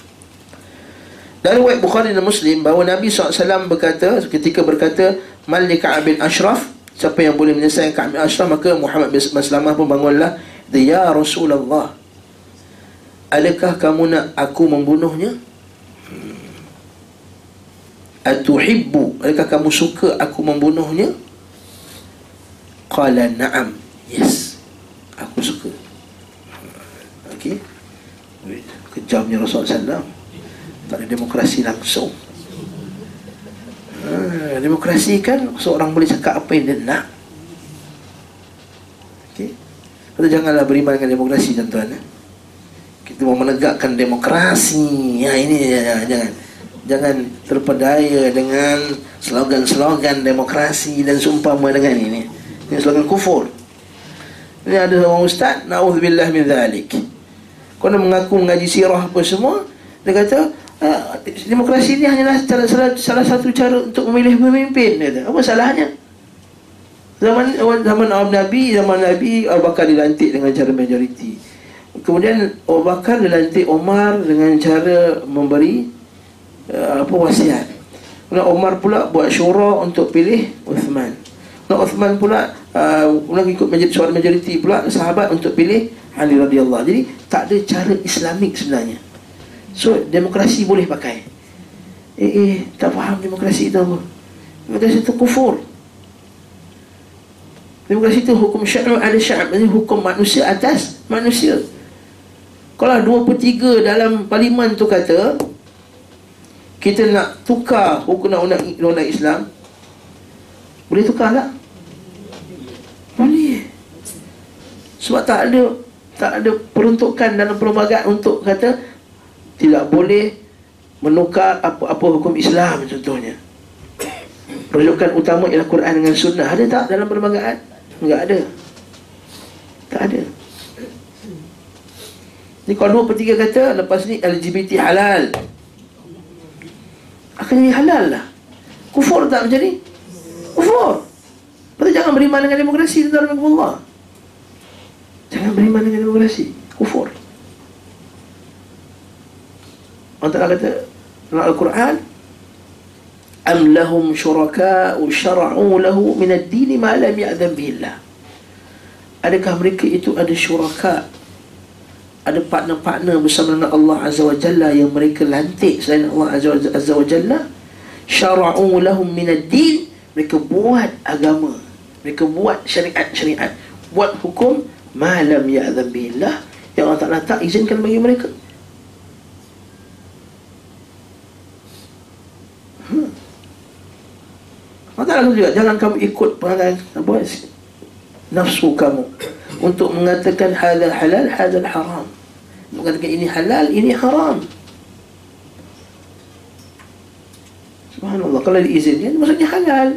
dari riwayat Bukhari dan Muslim bahawa Nabi SAW berkata ketika berkata Malik bin Ashraf siapa yang boleh menyelesaikan Ka'ab bin Ashraf maka Muhammad bin Salamah pun bangunlah Ya Rasulullah adakah kamu nak aku membunuhnya? Atuhibbu adakah kamu suka aku membunuhnya? Qala na'am. Yes. Aku suka. Okey. Kejamnya Rasulullah SAW Tak ada demokrasi langsung. Ha, Demokrasi kan Seorang boleh cakap apa yang dia nak. Okey. Kita janganlah beriman dengan demokrasi tuan-tuan eh? Kita mau menegakkan demokrasi. Ya ini ya, jangan. Jangan terpedaya dengan slogan-slogan demokrasi dan sumpama dengan ini. Ini slogan kufur. Ini ada seorang ustaz Na'udzubillah min Kau nak mengaku mengaji sirah apa semua Dia kata ah, Demokrasi ini hanyalah salah, salah, satu cara Untuk memilih pemimpin dia kata. Apa salahnya? Zaman zaman Abu Nabi Zaman Nabi Abu Bakar dilantik dengan cara majoriti. Kemudian Abu Bakar dilantik Omar Dengan cara memberi uh, Apa wasiat. Kemudian Omar pula buat syura Untuk pilih Uthman Kemudian Uthman pula uh, nak ikut majoriti, suara majoriti pula sahabat untuk pilih Ali radhiyallahu. Jadi tak ada cara Islamik sebenarnya. So demokrasi boleh pakai. Eh eh tak faham demokrasi itu apa. Demokrasi itu kufur. Demokrasi itu hukum syar'u ala sya'ab, ini hukum manusia atas manusia. Kalau dua per tiga dalam parlimen tu kata kita nak tukar hukum undang-undang Islam boleh tukar tak? Boleh. Sebab tak ada tak ada peruntukan dalam perlembagaan untuk kata tidak boleh menukar apa-apa hukum Islam contohnya. Rujukan utama ialah Quran dengan sunnah. Ada tak dalam perlembagaan? Enggak ada. Tak ada. Ni kalau dua per tiga kata lepas ni LGBT halal. Jadi halal lah. Kufur tak macam ni? Kufur. Lepas jangan beriman dengan demokrasi Tuan dalam Allah Jangan beriman dengan demokrasi. Kufur. Allah Ta'ala kata Dalam Al-Quran Am lahum syuraka'u syara'u lahu minad dini ma lam ya'zam bihillah. Adakah mereka itu ada syuraka? Ada partner-partner bersama dengan Allah Azza wa Jalla Yang mereka lantik selain Allah Azza wa Jalla? Syara'u lahum minad din Mereka buat agama. Mereka buat syariat-syariat buat hukum malam ya'zam billah. Yang Allah Ta'ala tak izinkan bagi mereka. Hmm. Allah Ta'ala juga jangan kamu ikut perangai apa nafsu kamu untuk mengatakan halal halal halal haram. Mengatakan ini halal ini haram Subhanallah. Kalau diizinkan maksudnya halal.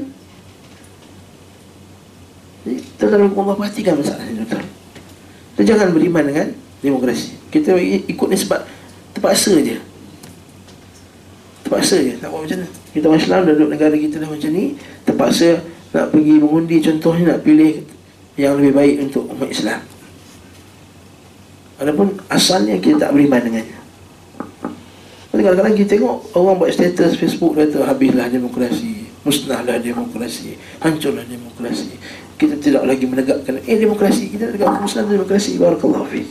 Tuan-tuan Allah perhatikan masalah ini tuan Kita jangan beriman dengan demokrasi. Kita ikut ni sebab terpaksa je. Terpaksa je, tak buat macam mana. Kita orang Islam duduk negara kita dah macam ni Terpaksa nak pergi mengundi contohnya nak pilih yang lebih baik untuk umat Islam. Adapun asalnya kita tak beriman dengannya Tapi kadang-kadang kita tengok orang buat status Facebook kata habislah demokrasi Musnahlah demokrasi Hancurlah demokrasi. Kita tidak lagi menegakkan eh demokrasi kita tegakkan Islam demokrasi. Barakallahu fi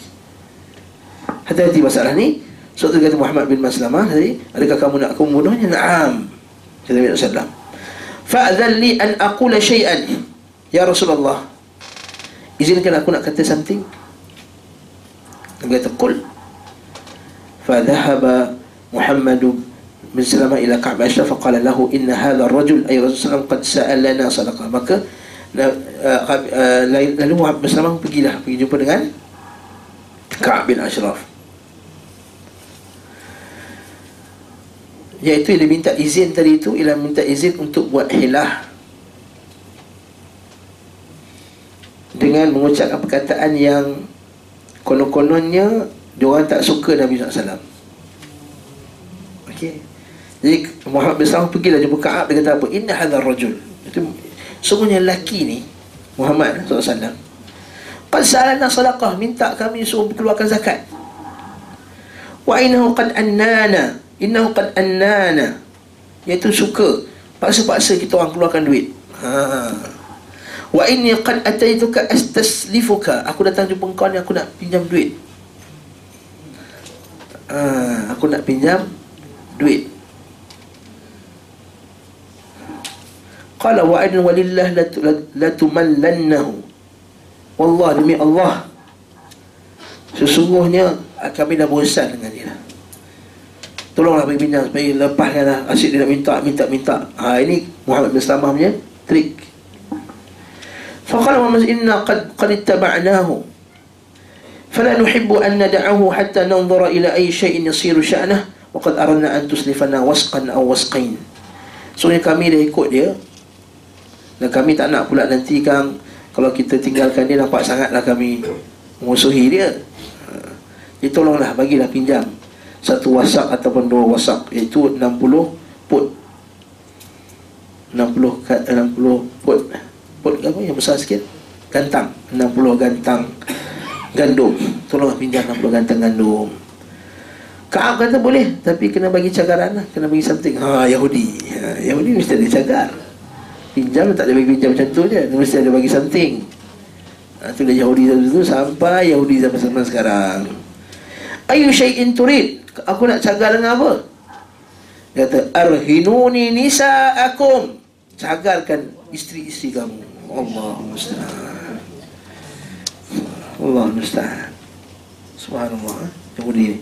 hati-hati masalah ni. Suatu kata Muhammad bin Maslamah tadi adakah kamu nak aku membunuhnya? Na'am. Kata Nabi sallallahu fa'adhan li an aqula syai'an ya Rasulullah. Izinkan aku nak kata something? Nabi kata kul fadhahaba Bin Salamah ila Ka'b Ashraf faqala lahu inna hadha ar-rajul ay Rasulullah qad sa'alana sadaqah maka uh, uh, lalu Muhammad bersama pergilah pergi jumpa dengan Ka'ab bin Ashraf. Iaitu dia minta izin tadi itu ialah minta izin untuk buat hilah. Dengan mengucapkan perkataan yang konon-kononnya diorang tak suka Nabi SAW Okey. Jadi Muhammad bin Salman pergilah jumpa Ka'ab dia kata apa? Inna hadha rajul. Itu Sungguhnya lelaki ni Muhammad SAW Qad sa'alana sadaqah Minta kami suruh keluarkan zakat Wa innahu qad annana Innahu qad annana Iaitu suka Paksa-paksa kita orang keluarkan duit ha. Wa inni qad ataituka astaslifuka Aku datang jumpa kau ni aku nak pinjam duit ha. Aku nak pinjam duit. Qala wa'idun walillah latumallannahu. Wallah demi Allah Sesungguhnya kami dah bosan dengan dia. Tolonglah bagi pinjam supaya lepaskanlah asyik dia nak minta, minta, minta. Ha, Ini Muhammad bin Salamah punya trik. Faqala Muhammad inna qad, qad ittaba'nahu. Fala nuhibbu an nada'ahu hatta nanzura ila ay syai'in yasiru sya'nah Wa qad aranna an tuslifana wasqan aw wasqain. Soalnya kami dah ikut dia. Dan kami tak nak pula nanti kan Kalau kita tinggalkan dia nampak sangatlah kami Musuhi dia. Dia tolonglah bagilah pinjam. Satu wasak ataupun dua wasak iaitu 60 put. 60 60 put. Put apa yang besar sikit? Gantang. 60 gantang gandum. Tolonglah pinjam 60 gantang gandum Kaab kata boleh Tapi kena bagi cagaran lah Kena bagi something Ha Yahudi. Ha, Yahudi mesti ada cagar. Pinjam tak ada bagi pinjam macam tu je Mesti ada bagi something. Ha, Itu dah Yahudi tu Sampai Yahudi zaman-zaman sekarang. Ayu syai'in turid? Aku nak cagar dengan apa? Kata Arhinuni nisa'akum. Cagarkan isteri-isteri kamu. Allah musta'an. Allah musta'an. Subhanallah Yahudi ni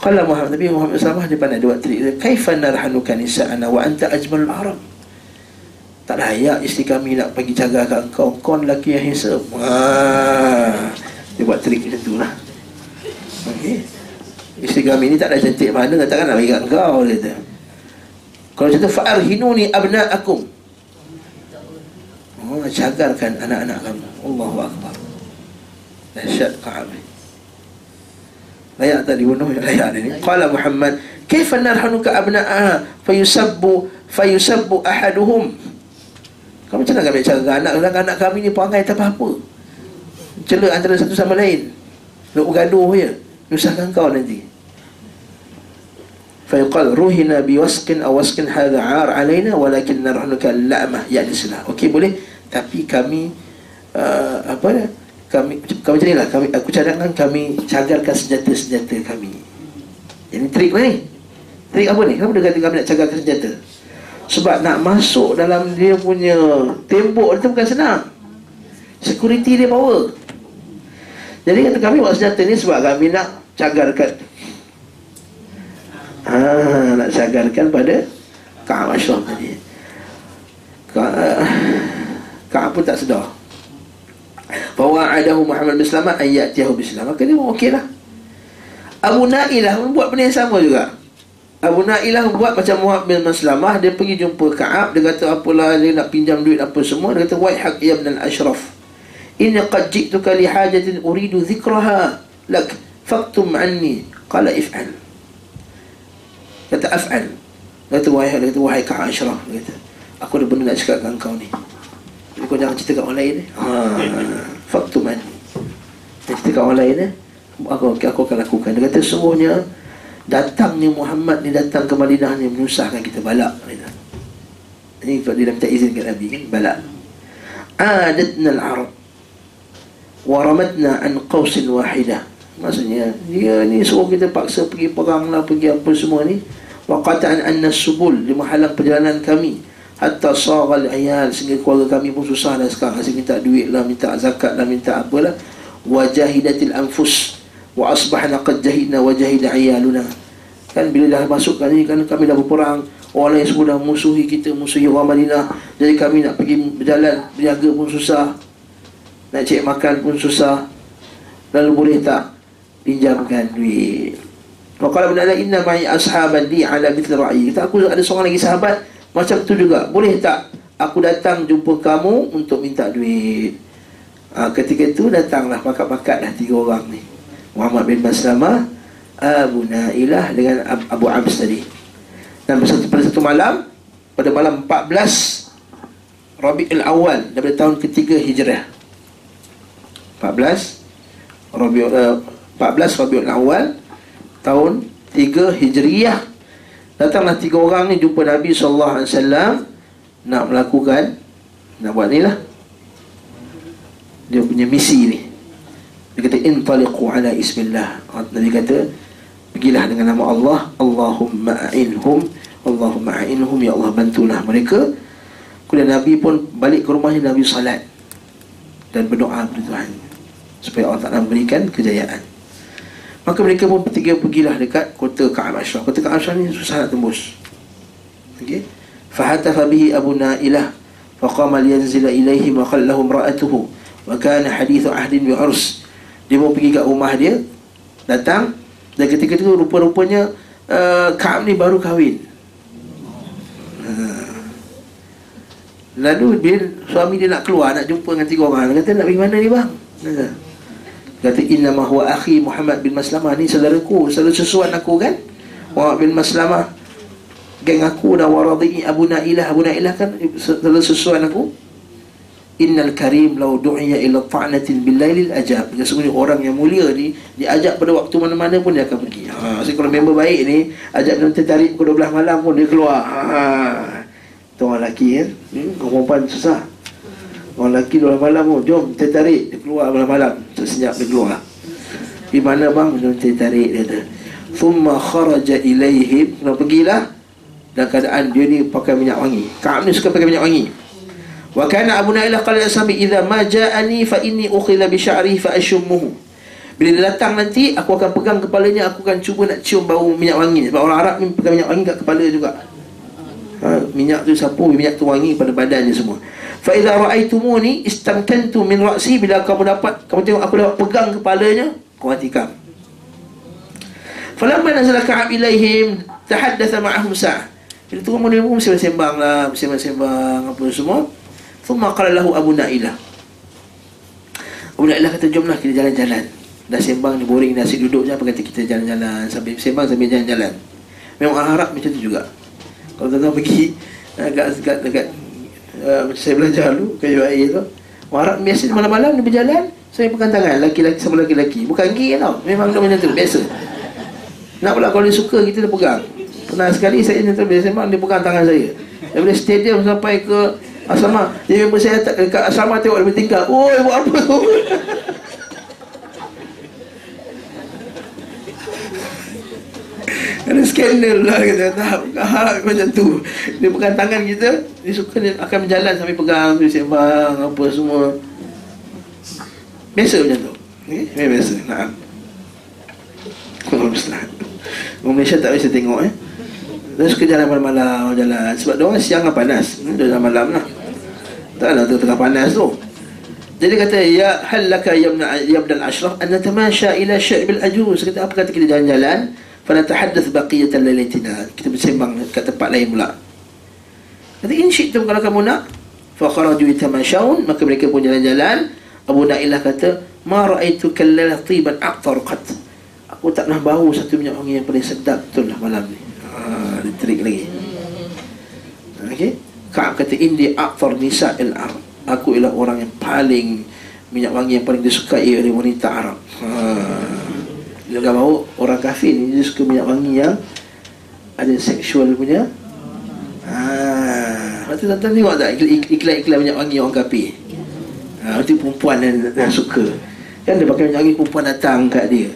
Qala Muhammad Nabi Muhammad SAW dia pandai dua trik dia Kaifa narhanuka nisa'ana wa anta ajmalul arab? Tak layak isteri kami nak pergi jaga engkau. Kau lelaki yang Wah, Dia buat trik macam tu lah. Okay. Isteri kami ni tak ada cantik mana Takkan nak bagi kat kau dia kata. Kalau macam tu Fa'arhinuni abna'akum. Oh, cagarkan anak-anak kamu. Allahu Akbar. Dahsyat Ka'ab layak tak dibunuh? Yang layak ni. Qala muhammad kaifa narhanuka abna'a fayusabbu fayusabbu ahaduhum? Kamu cakap kami cakap anak anak anak kami ni perangai tak apa-apa cela antara satu sama lain. Nak bergaduh ya. je nyusahkan kau nanti. Fayaqal ruhina biwaskin awaskin hadha ar alaina walakin narhanuka la'mah Ya Islam Okey boleh. Tapi kami uh, Apa ya? Kami kami macam lah. Kami aku cadangkan kami cagarkan senjata-senjata kami. Ini trik ni. Trik apa ni? Kenapa dia kata kami nak cagarkan senjata? Sebab nak masuk dalam dia punya tembok itu bukan senang. Security dia power. Jadi kata kami buat senjata ni sebab kami nak cagarkan. Ha, nak cagarkan pada Ka'ab Ashraf tadi Ka'ab pun tak sedar Fawa'adahu Muhammad bin Selamat Ayat tiyahu bin Selamat Maka dia pun okey lah. Abu Na'ilah buat benda yang sama juga. Abu Na'ilah buat macam Muhammad bin Maslamah Dia pergi jumpa Ka'ab. Dia kata apalah Dia nak pinjam duit apa semua? Dia kata Waihak ya bin al-Ashraf Inni qad ji'tuka li hajatin uridu zikraha Lak Faktum anni. Qala if'al. Kata af'al. Dia kata wahai Dia kata wahai Ka'ab Ashraf. Dia kata Aku ada benda nak cakap dengan kau ni. Kau jangan cerita kat orang lain eh? ha. Faktum anni Dia cerita kat orang lain eh? aku, aku akan lakukan. Dia kata sungguhnya Datangnya Muhammad ni datang ke Madinah ni Menyusahkan kita. Balak Ini kalau dia minta izin ke Nabi kan? Balak. Adatna al-Arab. Waramatna an qawsin wahidah Maksudnya Dia ni suruh kita paksa pergi perang lah Pergi apa semua ni. Waqata'an anna subul Dia menghalang perjalanan kami Hatta saral ayal Sehingga keluarga kami pun susah dah sekarang Asyik minta duit lah Minta zakat lah Minta apalah Wajahidatil anfus Wa asbahna qad jahidna wa jahida ayaluna Kan bila dah masuk ni kan kami dah berperang Orang lain semua dah musuhi kita Musuhi orang Madinah. Jadi kami nak pergi berjalan Berjaga pun susah. Nak cek makan pun susah. Lalu boleh tak Pinjamkan duit? Wakala benar inna ma'i ashaban li ala mithli ra'i Kata aku ada seorang lagi sahabat Macam tu juga. Boleh tak Aku datang jumpa kamu Untuk minta duit? Ha, Ketika itu datanglah Pakat-pakat dah tiga orang ni. Muhammad bin Maslamah Abu Nailah dengan Abu Abs tadi. Dan satu, pada satu malam Pada malam 14 Rabi'ul Awal Daripada tahun ketiga Hijrah 14 Rabiul uh, 14 Rabiul Awal tahun 3 Hijriyah datanglah tiga orang ni jumpa Nabi sallallahu alaihi wasallam nak melakukan nak buat ni lah dia punya misi ni. Dia kata intaliqu ala ismillah. Nabi kata pergilah dengan nama Allah. Allahumma a'inhum. Allahumma a'inhum. Ya Allah bantulah mereka. Kemudian Nabi pun balik ke rumahnya Nabi salat dan berdoa kepada Tuhan supaya Allah Ta'ala memberikan kejayaan maka mereka pun bertiga pergilah dekat kota Ka'ab Ashraf. Kota Ka'ab Ashraf ni susah nak tembus. Okay. fahatafa bihi Abu Na'ilah faqama liyanzila ilaihim wa khallahu imra'atuhu wa kana hadithu ahdin bi urs. Dia mau pergi kat rumah dia datang dan ketika itu rupa-rupanya uh, Ka'ab ni baru kahwin. Lalu bila suami dia nak keluar Nak jumpa dengan tiga orang. Dia kata nak pergi mana ni bang? Dia kata Inna ma huwa akhi Muhammad bin Maslamah. Ni saudaraku Saudara sesuan aku kan? Muhammad bin Maslamah Geng aku dah waradhi Abu Na'ilah. Abu Na'ilah kan Saudara sesuan aku? Innal karim lau du'iya ila ta'natin billailil ajab. Sesungguhnya orang yang mulia ni Diajak pada waktu mana-mana pun dia akan pergi. Ha, Maksudnya kalau member baik ni Ajak dia tertarik pukul 12 malam pun dia keluar. Ha, itu orang lelaki kan hmm? Perempuan susah Orang lelaki dua malam pun Jom tertarik Dia keluar malam-malam Senyap dia keluar. Di mana bang? Jom tertarik dia kata Thumma kharaja ilaihim Kena pergilah Dan keadaan dia ni pakai minyak wangi. Kaab ni suka pakai minyak wangi. Wa kana Abu Na'ilah qala sami idza ma ja'ani fa inni ukhila bi sya'ri fa ashummuhu. Bila dia datang nanti aku akan pegang kepalanya aku akan cuba nak cium bau minyak wangi. Sebab orang Arab ni pegang minyak wangi kat kepala juga ha, minyak tu sapu minyak tu wangi pada badannya semua. Fa idza raaitumuni istamtantu min ra'si bila kamu dapat kamu tengok aku dapat pegang kepalanya kau hatikan falamma nazala ka'ab ilaihim tahaddatha ma'ahum sa' bila turun mulia pun sembang lah sembang-sembang apa semua. Thumma qala lahu abu na'ilah. Abu na'ilah kata jomlah kita jalan-jalan. Dah sembang ni boring dah asyik duduk je apa kata kita jalan-jalan. Sambil sembang sambil jalan-jalan. Memang Arab macam tu juga. Kalau tuan-tuan pergi Dekat, dekat, dekat uh, saya belajar dulu Kayu air tu Orang Arab biasa malam-malam dia berjalan Saya pegang tangan Laki-laki sama laki-laki Bukan gay tau Memang dia macam tu Biasa. Nak pula kalau dia suka Kita dah pegang. Pernah sekali saya macam tu Biasa sembang Dia pegang tangan saya. Daripada stadium sampai ke Asrama Dia member saya tak dekat asrama tengok dia bertingkap Oi buat apa tu Ada skandal lah kata Tak harap macam tu. Dia pegang tangan kita Dia suka dia akan berjalan sampai pegang Dia sembang apa semua. Biasa macam tu. Okay? Biasa. Nah. Orang Malaysia tak biasa tengok eh. Dia suka jalan malam-malam jalan. Sebab dia orang siang kan panas. Dia jalan malam lah. Tak ada tengah panas tu. Jadi kata ya halaka ya ibn al-ashraf an natamasha ila sya'b al-ajuz. Kata apa kata kita jalan-jalan fa natahaddath baqiyat al-lailatina. Kita bersembang kat tempat lain pula. Kata in syi'tum kalau kamu nak fa kharaju yatamashawun maka mereka pun jalan-jalan. Abu Na'ilah kata ma ra'aitu kallala tiban aqtar qat. Aku tak pernah bau satu minyak wangi yang paling sedap betul lah malam ni. Ha, dia lagi. Okey. Ka'ab kata indi akthar nisa al Arab. Aku ialah orang yang paling minyak wangi yang paling disukai oleh wanita Arab. Ha. Dia bawa orang kafir ni dia suka minyak wangi yang ada seksual punya. Ha. Lepas tu tuan tengok tak iklan-iklan minyak wangi orang kafir. Ha, itu perempuan yang, yang suka. Kan dia pakai minyak wangi perempuan datang kat dia.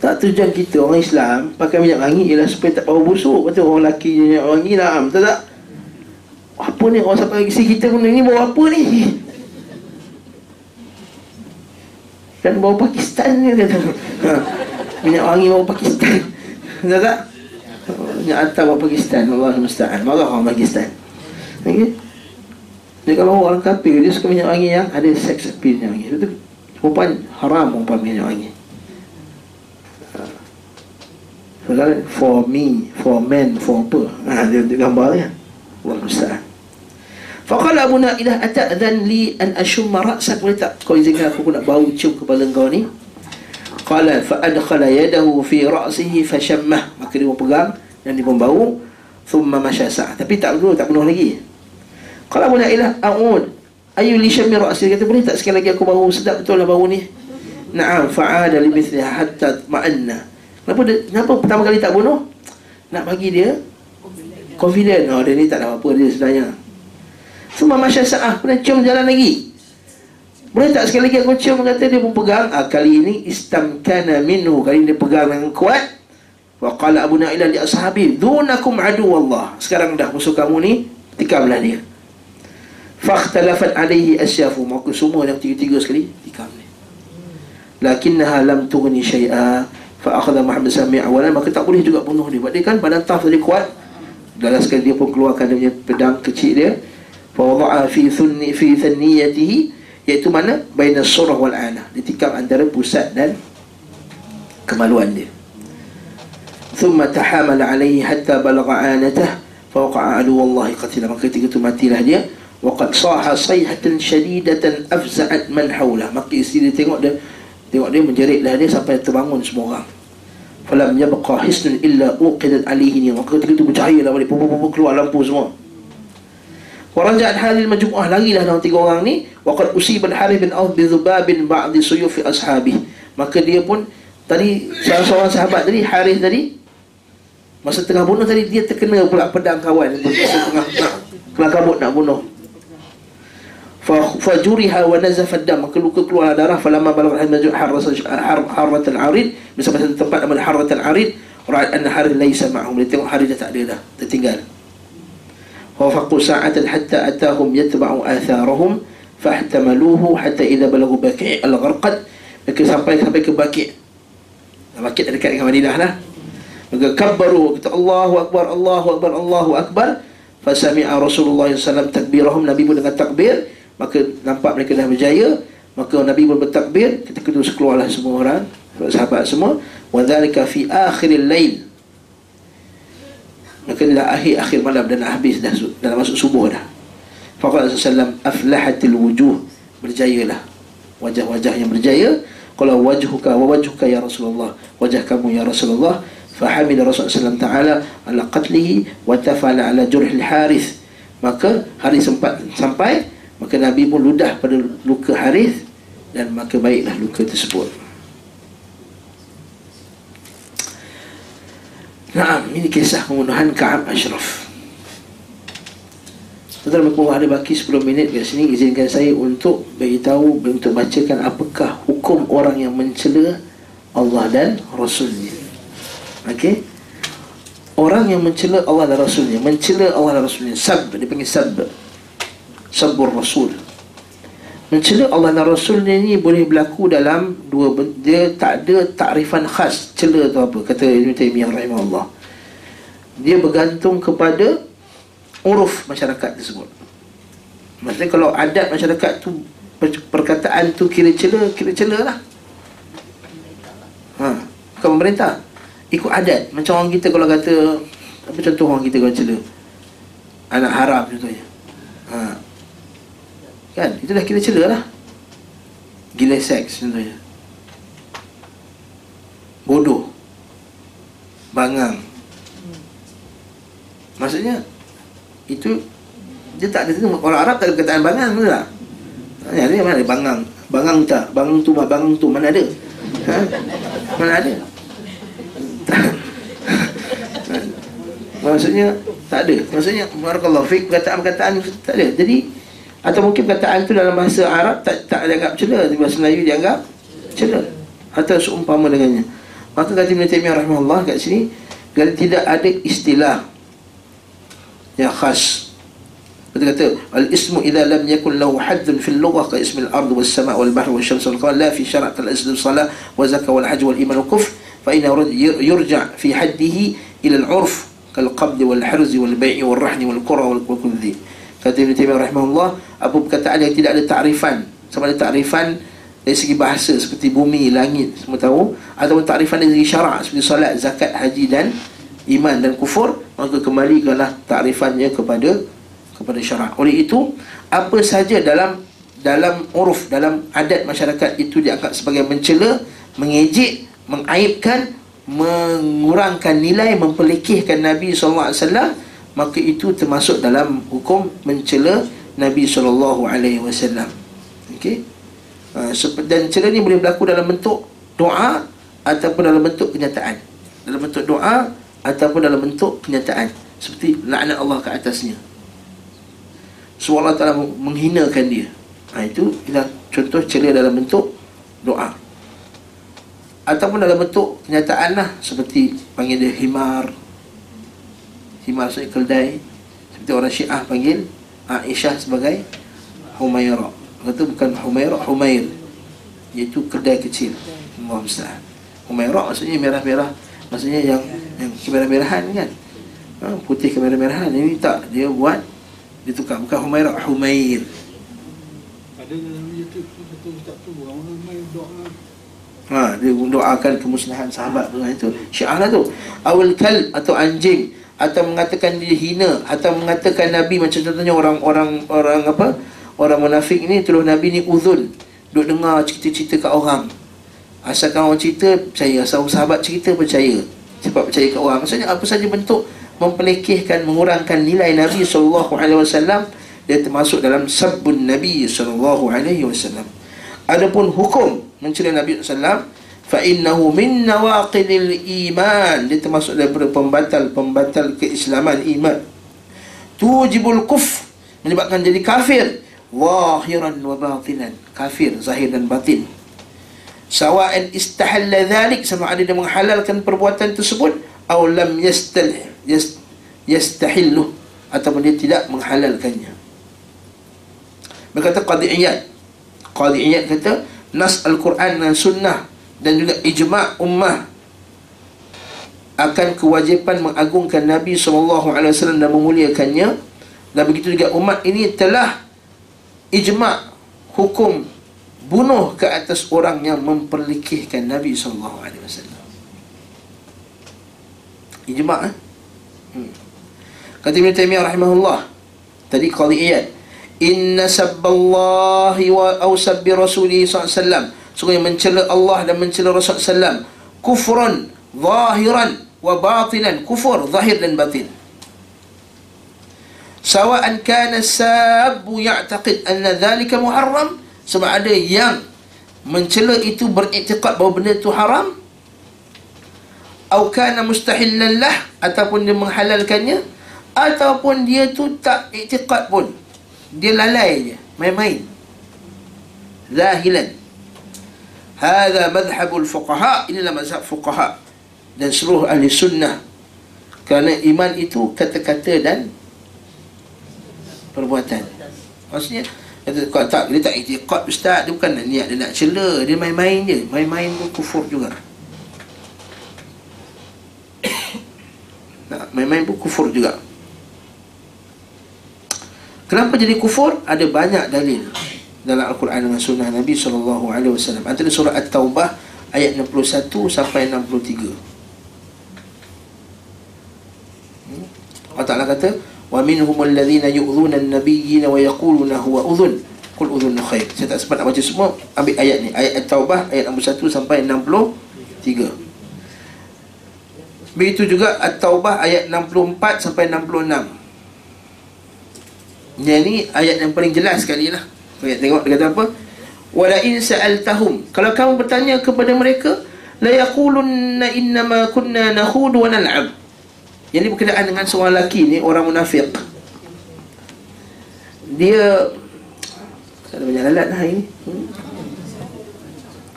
Tak tujuan kita orang Islam pakai minyak wangi ialah supaya tak bau busuk. Betul orang lelaki minyak wangi lah. Betul tak? Apa ni orang sampai isi kita pun ni bawa apa ni? Kan bawa Pakistan ni. Ha. Minyak wangi bawa Pakistan. Tahu tak? Minyak atas bawa Pakistan. Allah musta'an. Marah orang Pakistan. Okay? Jadi kalau orang kafir dia suka minyak wangi yang ada sex appeal minyak wangi. Itu perempuan haram perempuan minyak wangi. For me, for men, for apa? Ha, dia, dia gambar ya. Allah musta'an. Faqala Abu Na'ilah ata'adhan li an ashumma ra'sak boleh tak kau izinkan aku nak bau cium kepala kau ni Qala fa'adkhala yadahu fi ra'sihi fashammah maka dia pegang dan dia membau thumma masya sa' tapi tak dulu tak penuh lagi Qala Abu Na'ilah a'ud Ayu li syammi ra'si kata boleh tak sekali lagi aku bau sedap betul lah bau ni. Na'am fa'ada li mithliha hatta ma'anna. Kenapa dia, kenapa pertama kali tak bunuh? Nak bagi dia confident. Oh dia ni tak ada apa dia sebenarnya. Semua masyarakat ah, cium jalan lagi. Boleh tak sekali lagi aku cium kata dia pun pegang. Ah, kali ini istamkana minhu. Kali ini dia pegang dengan kuat. Wa qala Abu Na'ilan di ashabi, "Dunakum adu Allah." Sekarang dah musuh kamu ni, tikamlah dia. Fakhtalafat alaihi asyafu. Maka semua yang tiga-tiga sekali tikam dia. Lakinnaha lam tughni syai'a. Fa akhadha Muhammad Sami' awalan maka tak boleh juga bunuh dia. Dia kan badan taf tadi kuat. Dalam sekali dia pun keluarkan dia punya pedang kecil dia. Fa wada'a fi thunni fi thanniyatihi Iaitu mana? Baina surah wal ana. Ditikam antara pusat dan kemaluan dia. Thumma tahamala alaihi hatta balagha anatah fawqa'a adu wallahi qatila. Maka ketika itu matilah dia. Waqad saha sayhatan syadidatan afza'at man hawlah. Maka isteri dia tengok dia tengok dia menjeritlah dia sampai terbangun semua orang. Falam yabqa hisnun illa uqidat alaihi. Maka ketika itu bercahayalah balik. Pupuk-pupuk keluar lampu semua. Warajat Halil majmuah larilah dalam tiga orang ni. Waqad usiban Harith bin Auf bi zubabin ba'di suyufi ashabi. Maka dia pun tadi salah seorang sahabat tadi Harith tadi masa tengah bunuh tadi dia terkena pula pedang kawan. Masa tengah nak kena kabut nak bunuh. Fajuriha wa nazafa dam. Maka luka keluar darah. Falamma balagha Halil majmuah harasa har al-arid bisa pada tempat amal harrat al-arid Ra'at anna Harith laysa ma'hum. Dia tengok Harith dah tak ada dah tertinggal. Wafaqu sa'atan hatta atahum yatba'u atharahum Fahtamaluhu hatta idha balagu baki' al-gharqad Mereka sampai sampai ke baki' Baki' dekat dengan Madinah lah. Maka kabbaru kata Allahu akbar Allahu akbar Allahu akbar. Fasami'a Rasulullah SAW takbirahum. Nabi pun dengan takbir maka nampak mereka dah berjaya. Maka Nabi pun bertakbir ketika itu keluarlah semua orang sahabat semua. Wa dhalika fi akhiril lail Maka ni dah akhir akhir malam dah nak habis dah, dah nak masuk subuh dah. Faqala SAW aflahatil wujuh. Berjayalah. Wajah-wajah yang berjaya. Kalau wajhuka wa wajhuka ya Rasulullah. Wajah kamu ya Rasulullah. Fa Rasulullah S.A.W. taala ala qatlihi wa tafala ala jurhil harith. Maka hari sempat sampai maka Nabi pun ludah pada luka harith dan maka baiklah luka tersebut. Naam, ini kisah pembunuhan Ka'ab Ashraf. Tuan-tuan ada baki 10 minit kat sini izinkan saya untuk beritahu untuk bacakan apakah hukum orang yang mencela Allah dan Rasulnya. Okey. Orang yang mencela Allah dan Rasulnya, mencela Allah dan Rasulnya, sab dia panggil sab. Sabur Rasul. Mencela Allah dan Rasulnya ni boleh berlaku dalam dua dia tak ada takrifan khas cela tu apa kata Ibn Taymiyah rahimahullah. Dia bergantung kepada uruf masyarakat tersebut. Maksudnya kalau adat masyarakat tu perkataan tu kira cela, kira cela lah. Ha, bukan pemerintah ikut adat macam orang kita kalau kata apa contoh orang kita kalau cela anak haram contohnya. Kan itu dah kira cela lah gila seks contohnya bodoh bangang maksudnya itu dia tak ada orang Arab tak ada perkataan bangang betul tak Ya, dia mana ada bangang Bangang tak? Bangang tu, bangang tu Mana ada? Ha? Mana ada? Maksudnya tak ada. Maksudnya barakallahu fik perkataan-perkataan tak ada. Jadi atau mungkin perkataan itu dalam bahasa Arab tak tak dianggap cela, di bahasa Melayu dianggap cela. Atau seumpama dengannya. Maka kata Ibn Taymiyyah rahimahullah kat sini Kalau tidak ada istilah yang khas. Kata kata al-ismu idza lam yakun lahu haddun fil lughah ka ismil ardh was sama' wal bahr wal shams wal qamar la fi Sharat al islam salat wa Zakah wal hajj wal iman wal kufr fa inna yurja' fi haddihi ila al 'urf kal qabd wal harz wal bai' wal rahn wal qura wal kulli kata Ibn Taimiyah rahimahullah apa perkataan yang tidak ada takrifan. Sama ada takrifan dari segi bahasa seperti bumi, langit semua tahu. Ataupun takrifan dari segi syarak seperti solat, zakat, haji dan iman dan kufur maka kembalikanlah takrifannya kepada kepada syarak. Oleh itu apa saja dalam dalam uruf dalam adat masyarakat itu dianggap sebagai mencela mengejek mengaibkan mengurangkan nilai memperlekehkan Nabi SAW maka itu termasuk dalam hukum mencela Nabi sallallahu alaihi wasallam. Okey. Uh, dan celah ni boleh berlaku dalam bentuk doa ataupun dalam bentuk kenyataan. Dalam bentuk doa ataupun dalam bentuk kenyataan seperti laknat Allah ke atasnya. So Allah Ta'ala menghinakan dia ha, Itu ialah contoh ceria dalam bentuk doa Ataupun dalam bentuk kenyataan lah Seperti panggil dia himar Himar maksudnya keldai Seperti orang syiah panggil Aisyah sebagai Humaira. Kata bukan Humaira, Humair. Iaitu keldai kecil. Allah Ustaz Humaira maksudnya merah-merah. Maksudnya yang yang kemerah-merahan kan? Ha, Putih kemerah-merahan. Ini tak, dia buat dia tukar. Bukan Humaira Humair. Ada dalam YouTube tu betul tak tu orang ramai doa. Ha dia doakan kemusnahan sahabat tu itu. Syiah lah tu. Awal kal atau anjing atau mengatakan dia hina atau mengatakan nabi macam contohnya orang-orang orang apa orang munafik ni tuduh nabi ni uzun duk dengar cerita-cerita kat orang. Asalkan orang cerita percaya. Asal sahabat cerita percaya. Cepat percaya kat orang. Maksudnya apa saja bentuk mempelekehkan mengurangkan nilai Nabi sallallahu alaihi wasallam dia termasuk dalam sabbun Nabi sallallahu alaihi wasallam. Adapun hukum mencela Nabi sallallahu fa innahu min nawaqidil iman. Dia termasuk daripada pembatal-pembatal keislaman iman. Tujibul kuf menyebabkan jadi kafir. Zahiran wa batinan. Kafir zahir dan batin. Sawa'an istahalla dhalik. Sama ada dia menghalalkan perbuatan tersebut. Atau lam yastalih yas, yastahillu. Ataupun dia tidak menghalalkannya. Berkata qadi iyad. Qadi iyad kata nas al-Quran dan sunnah dan juga ijma' ummah akan kewajipan mengagungkan Nabi SAW dan memuliakannya dan begitu juga umat ini telah ijma' hukum bunuh ke atas orang yang memperlikihkan Nabi SAW ijma' eh? Hmm. Kata Ibn Taymiyyah rahimahullah Tadi qali iyad Inna sabballahi wa au sabbi rasulihi SAW Sungguh mencela Allah dan mencela Rasul SAW Kufran Zahiran Wa batinan. Kufur Zahir dan batin. Sawa'an kana sabu ya'taqid Anna dhalika muharram. Sebab ada yang Mencela itu beriktiqat bahawa benda itu haram. Atau kana mustahillan lah ataupun dia menghalalkannya ataupun dia tu tak iktiqad pun. Dia lalai je main-main. Zahilan hadha madhhabul fuqaha. Inilah mazhab fuqaha. Dan seluruh ahli sunnah. Kerana iman itu kata-kata dan perbuatan. Maksudnya kata kau tak dia tak iktiqad ustaz. Dia bukan niat dia nak cela. Dia main-main je. Main-main tu kufur juga. Nah, main-main pun kufur juga. Kenapa jadi kufur? Ada banyak dalil dalam Al-Quran dan Sunnah Nabi sallallahu alaihi wasallam. Antara surah At-Taubah ayat 61 sampai 63. Hmm? Allah Ta'ala kata, "Wa minhum alladhina yu'dhuna an-nabiyyin wa yaquluna huwa udhun." Qul khair. Saya tak sempat nak baca semua. Ambil ayat ni. Ayat At-Taubah ayat 61 sampai 63. Begitu juga At-Taubah ayat 64 sampai 66. Yang ni ayat yang paling jelas sekali lah. Ayat tengok dia kata apa? Wala in sa'altahum. Kalau kamu bertanya kepada mereka, la yaqulunna innama kunna nakhudu wa nal'ab. Yang ni berkenaan dengan seorang lelaki ni, orang munafik. Dia ada banyak lalat lah ini. Hmm?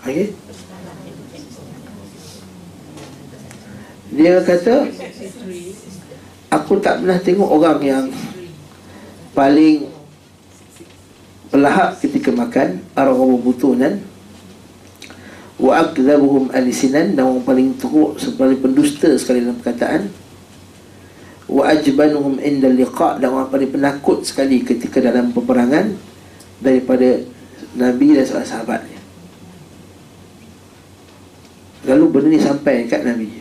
Okay. Dia kata Aku tak pernah tengok orang yang Paling Pelahap ketika makan Arahu butunan Wa akzabuhum alisinan Dan orang paling teruk Sebagai pendusta sekali dalam perkataan Wa ajbanuhum inda liqa' Dan orang paling penakut sekali ketika dalam peperangan Daripada Nabi dan sahabat-sahabatnya Lalu benda ni sampai kat Nabi.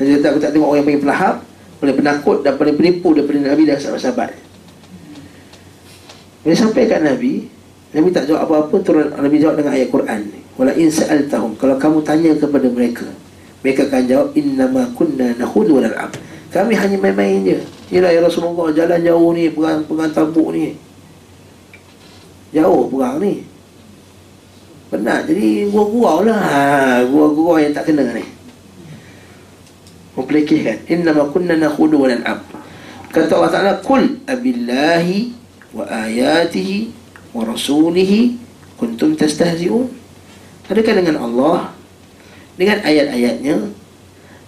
Dia kata aku tak tengok orang yang paling pelahap Paling penakut dan paling penipu daripada Nabi dan sahabat-sahabat Bila sampai kat Nabi Nabi tak jawab apa-apa turun Nabi jawab dengan ayat Quran Wala in sa'altahum Kalau kamu tanya kepada mereka Mereka akan jawab Innama kunna nahudu wal'ab Kami hanya main-main je. Yalah ya Rasulullah jalan jauh ni Pegang, pegang tabuk ni. Jauh perang ni. Penat Jadi gurau-gurau lah. Ha, Gurau-gurau yang tak kena ni. Mempelekehkan Innama kunna nakhudu wa lan'am Kata Allah Ta'ala Kul abillahi Wa ayatihi Wa rasulihi Kuntum tastahzi'un. Adakah dengan Allah? Dengan ayat-ayatnya?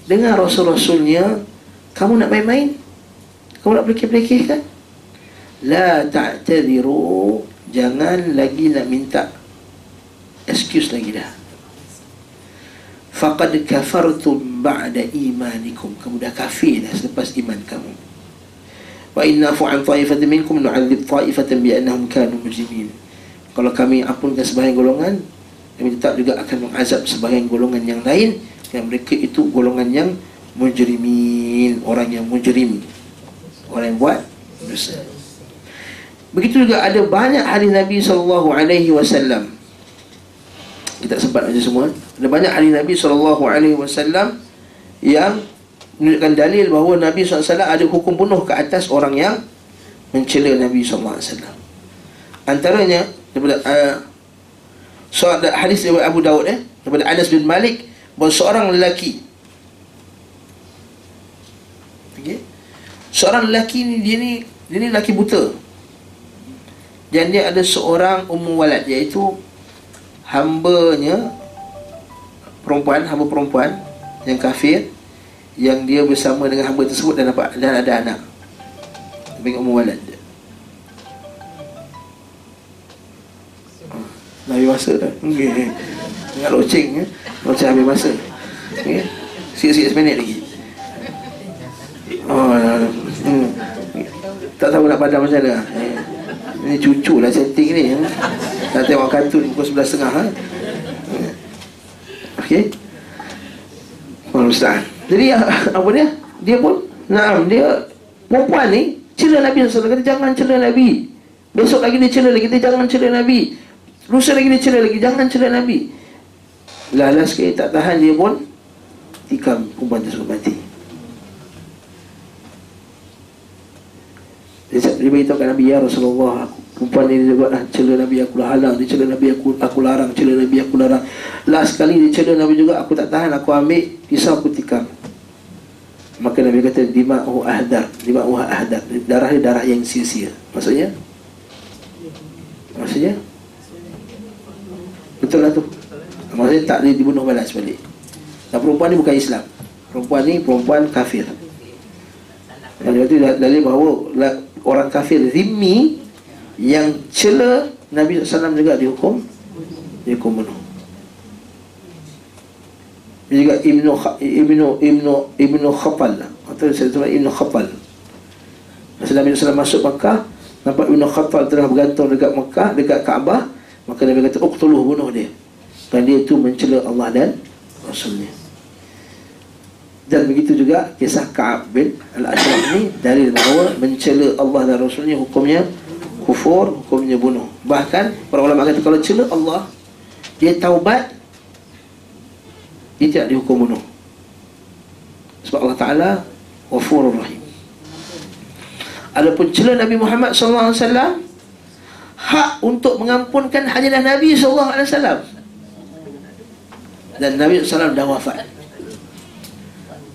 Dengan rasul-rasulnya? Kamu nak main-main? Kamu nak pelekeh-pelekeh kan La ta'tadiru Jangan lagi nak minta excuse lagi dah. Faqad kafartum ba'da imanikum. Kamu dah kafir dah selepas iman kamu wa inna fu an ta'ifatin minkum nu'adzib ta'ifatan bi annahum kanu mujrimin. Kalau kami ampunkan sebahagian golongan kami tetap juga akan mengazab sebahagian golongan yang lain yang mereka itu golongan yang mujrimin orang yang mujrim orang yang buat dosa. Begitu juga ada banyak hadis Nabi sallallahu alaihi wasallam. Kita sempat baca semua. Ada banyak ahli Nabi SAW yang menunjukkan dalil bahawa Nabi SAW ada hukum bunuh ke atas orang yang mencela Nabi SAW antaranya daripada uh, soal hadis daripada Abu Daud eh, daripada Anas bin Malik bahawa seorang lelaki okay. seorang lelaki ni dia ni dia ni lelaki buta dan dia ada seorang ummu walad iaitu hambanya perempuan hamba perempuan yang kafir yang dia bersama dengan hamba tersebut dan dapat dan ada anak dengan umur walad Nabi masa dah okay. Tengah loceng ya. Loceng habis masa okay. Sikit-sikit seminit lagi Oh, hmm. Tak tahu nak padam macam mana. Ini cucu lah setting ni ya. Nak tengok kartun pukul sebelah setengah ha? Okey Allah Ustaz Jadi apa dia? Dia pun Naam dia Perempuan ni Cela Nabi SAW Kata jangan cela Nabi. Besok lagi dia cela lagi Dia jangan cela Nabi. Lusa lagi dia cela lagi Jangan cela Nabi. Lalas sekali tak tahan dia pun Tikam perempuan tersebut mati. Dia, beritahu kat Nabi Ya Rasulullah aku Perempuan ini dia buat lah Cela Nabi aku lah halang. Dia cela Nabi aku aku larang Cela Nabi aku larang. Last kali dia cela Nabi juga Aku tak tahan Aku ambil Pisau aku tikam. Maka Nabi kata Dima'u ahdar Dima'u ahdar. Darah dia darah yang sia-sia. Maksudnya? Maksudnya? Betul lah tu. Maksudnya tak boleh dibunuh balas balik. Dan perempuan ni bukan Islam. Perempuan ni perempuan kafir. Dan itu dalil bahawa Orang kafir zimmi yang cela Nabi SAW juga dihukum. Dihukum bunuh. Juga Ibnu Ibnu Ibnu Ibnu Khafal. Atau saya sebut Ibnu Khafal. Masa Nabi SAW masuk Makkah nampak Ibnu Khafal tengah bergantung dekat Makkah dekat Kaabah maka Nabi kata uqtuluh bunuh dia. Dan dia itu mencela Allah dan Rasulnya. Dan begitu juga kisah Ka'ab bin Al-Ashraf ni dari bahawa mencela Allah dan Rasulnya hukumnya kufur hukumnya bunuh. Bahkan para ulama kata kalau cela Allah dia taubat dia tidak dihukum bunuh. Sebab Allah Ta'ala wafurur rahim. Adapun cela Nabi Muhammad SAW hak untuk mengampunkan hadiah Nabi SAW dan Nabi SAW dah wafat.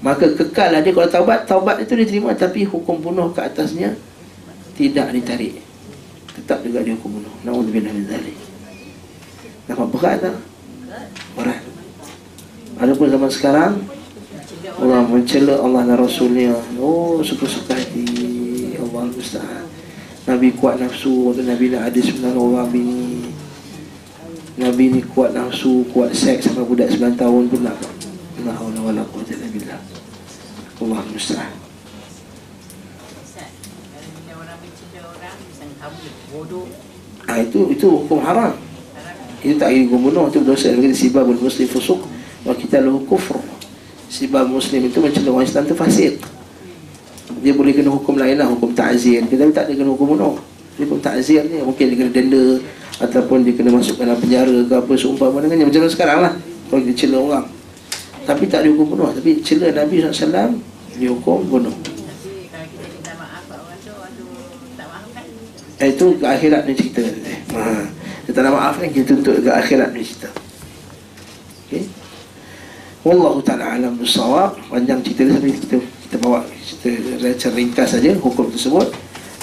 Maka kekal dia kalau taubat taubat itu diterima tapi hukum bunuh ke atasnya tidak ditarik tetap juga dia hukum bunuh. Na'udzubillah min zalik nampak berat tak? berat. Adapun zaman sekarang Allah mencela Allah dan Rasulnya. Oh suka-suka hati. Allah Ustaz. Nabi kuat nafsu waktu Nabi nak ada sebenarnya orang bini Nabi ni kuat nafsu kuat seks sampai budak 9 tahun pun nak. Allah Allah Allah Allah Allah Allah ha, itu itu hukum haram. Itu tak ingin bunuh itu dosa dengan sibabul muslim fusuk. Wa kita lahu kufur sibab muslim itu macam orang Islam itu fasik. Dia boleh kena hukum lain lah hukum ta'zir. Kita tak ada kena hukum bunuh. Hukum ta'zir ni mungkin dia kena denda ataupun dia kena masuk dalam penjara ke apa seumpama dengannya. Macam sekarang lah kalau dia cela orang. Tapi tak dihukum bunuh. Tapi cela Nabi SAW dihukum bunuh Eh, itu ke akhirat ni cerita ni. Ha. Dia tak nak maaf kan kita tuntut ke akhirat ni cerita. Okey. Wallahu taala alam bisawab. Panjang cerita dia tapi kita kita bawa cerita ringkas saja hukum tersebut.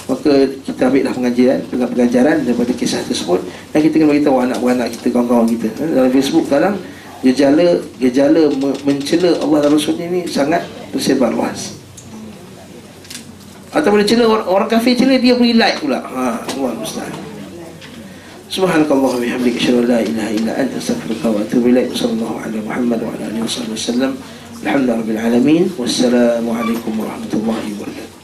Maka kita ambil pengajaran, dengan pengajaran daripada kisah tersebut dan kita kena beritahu anak-anak kita, kawan-kawan kita. Ha, Dalam Facebook sekarang gejala gejala me- mencela Allah dan Rasulnya ni sangat tersebar luas. Atau boleh cela orang, orang kafir cela dia beri like pula. Ha, Allah musta'an. Subhanakallah wa bihamdika asyhadu la ilaha illa anta astaghfiruka wa atubu ilaik. Sallallahu alaihi Muhammad wa ala alihi wasallam. Alhamdulillahirabbil alamin. Wassalamu alaikum warahmatullahi wabarakatuh.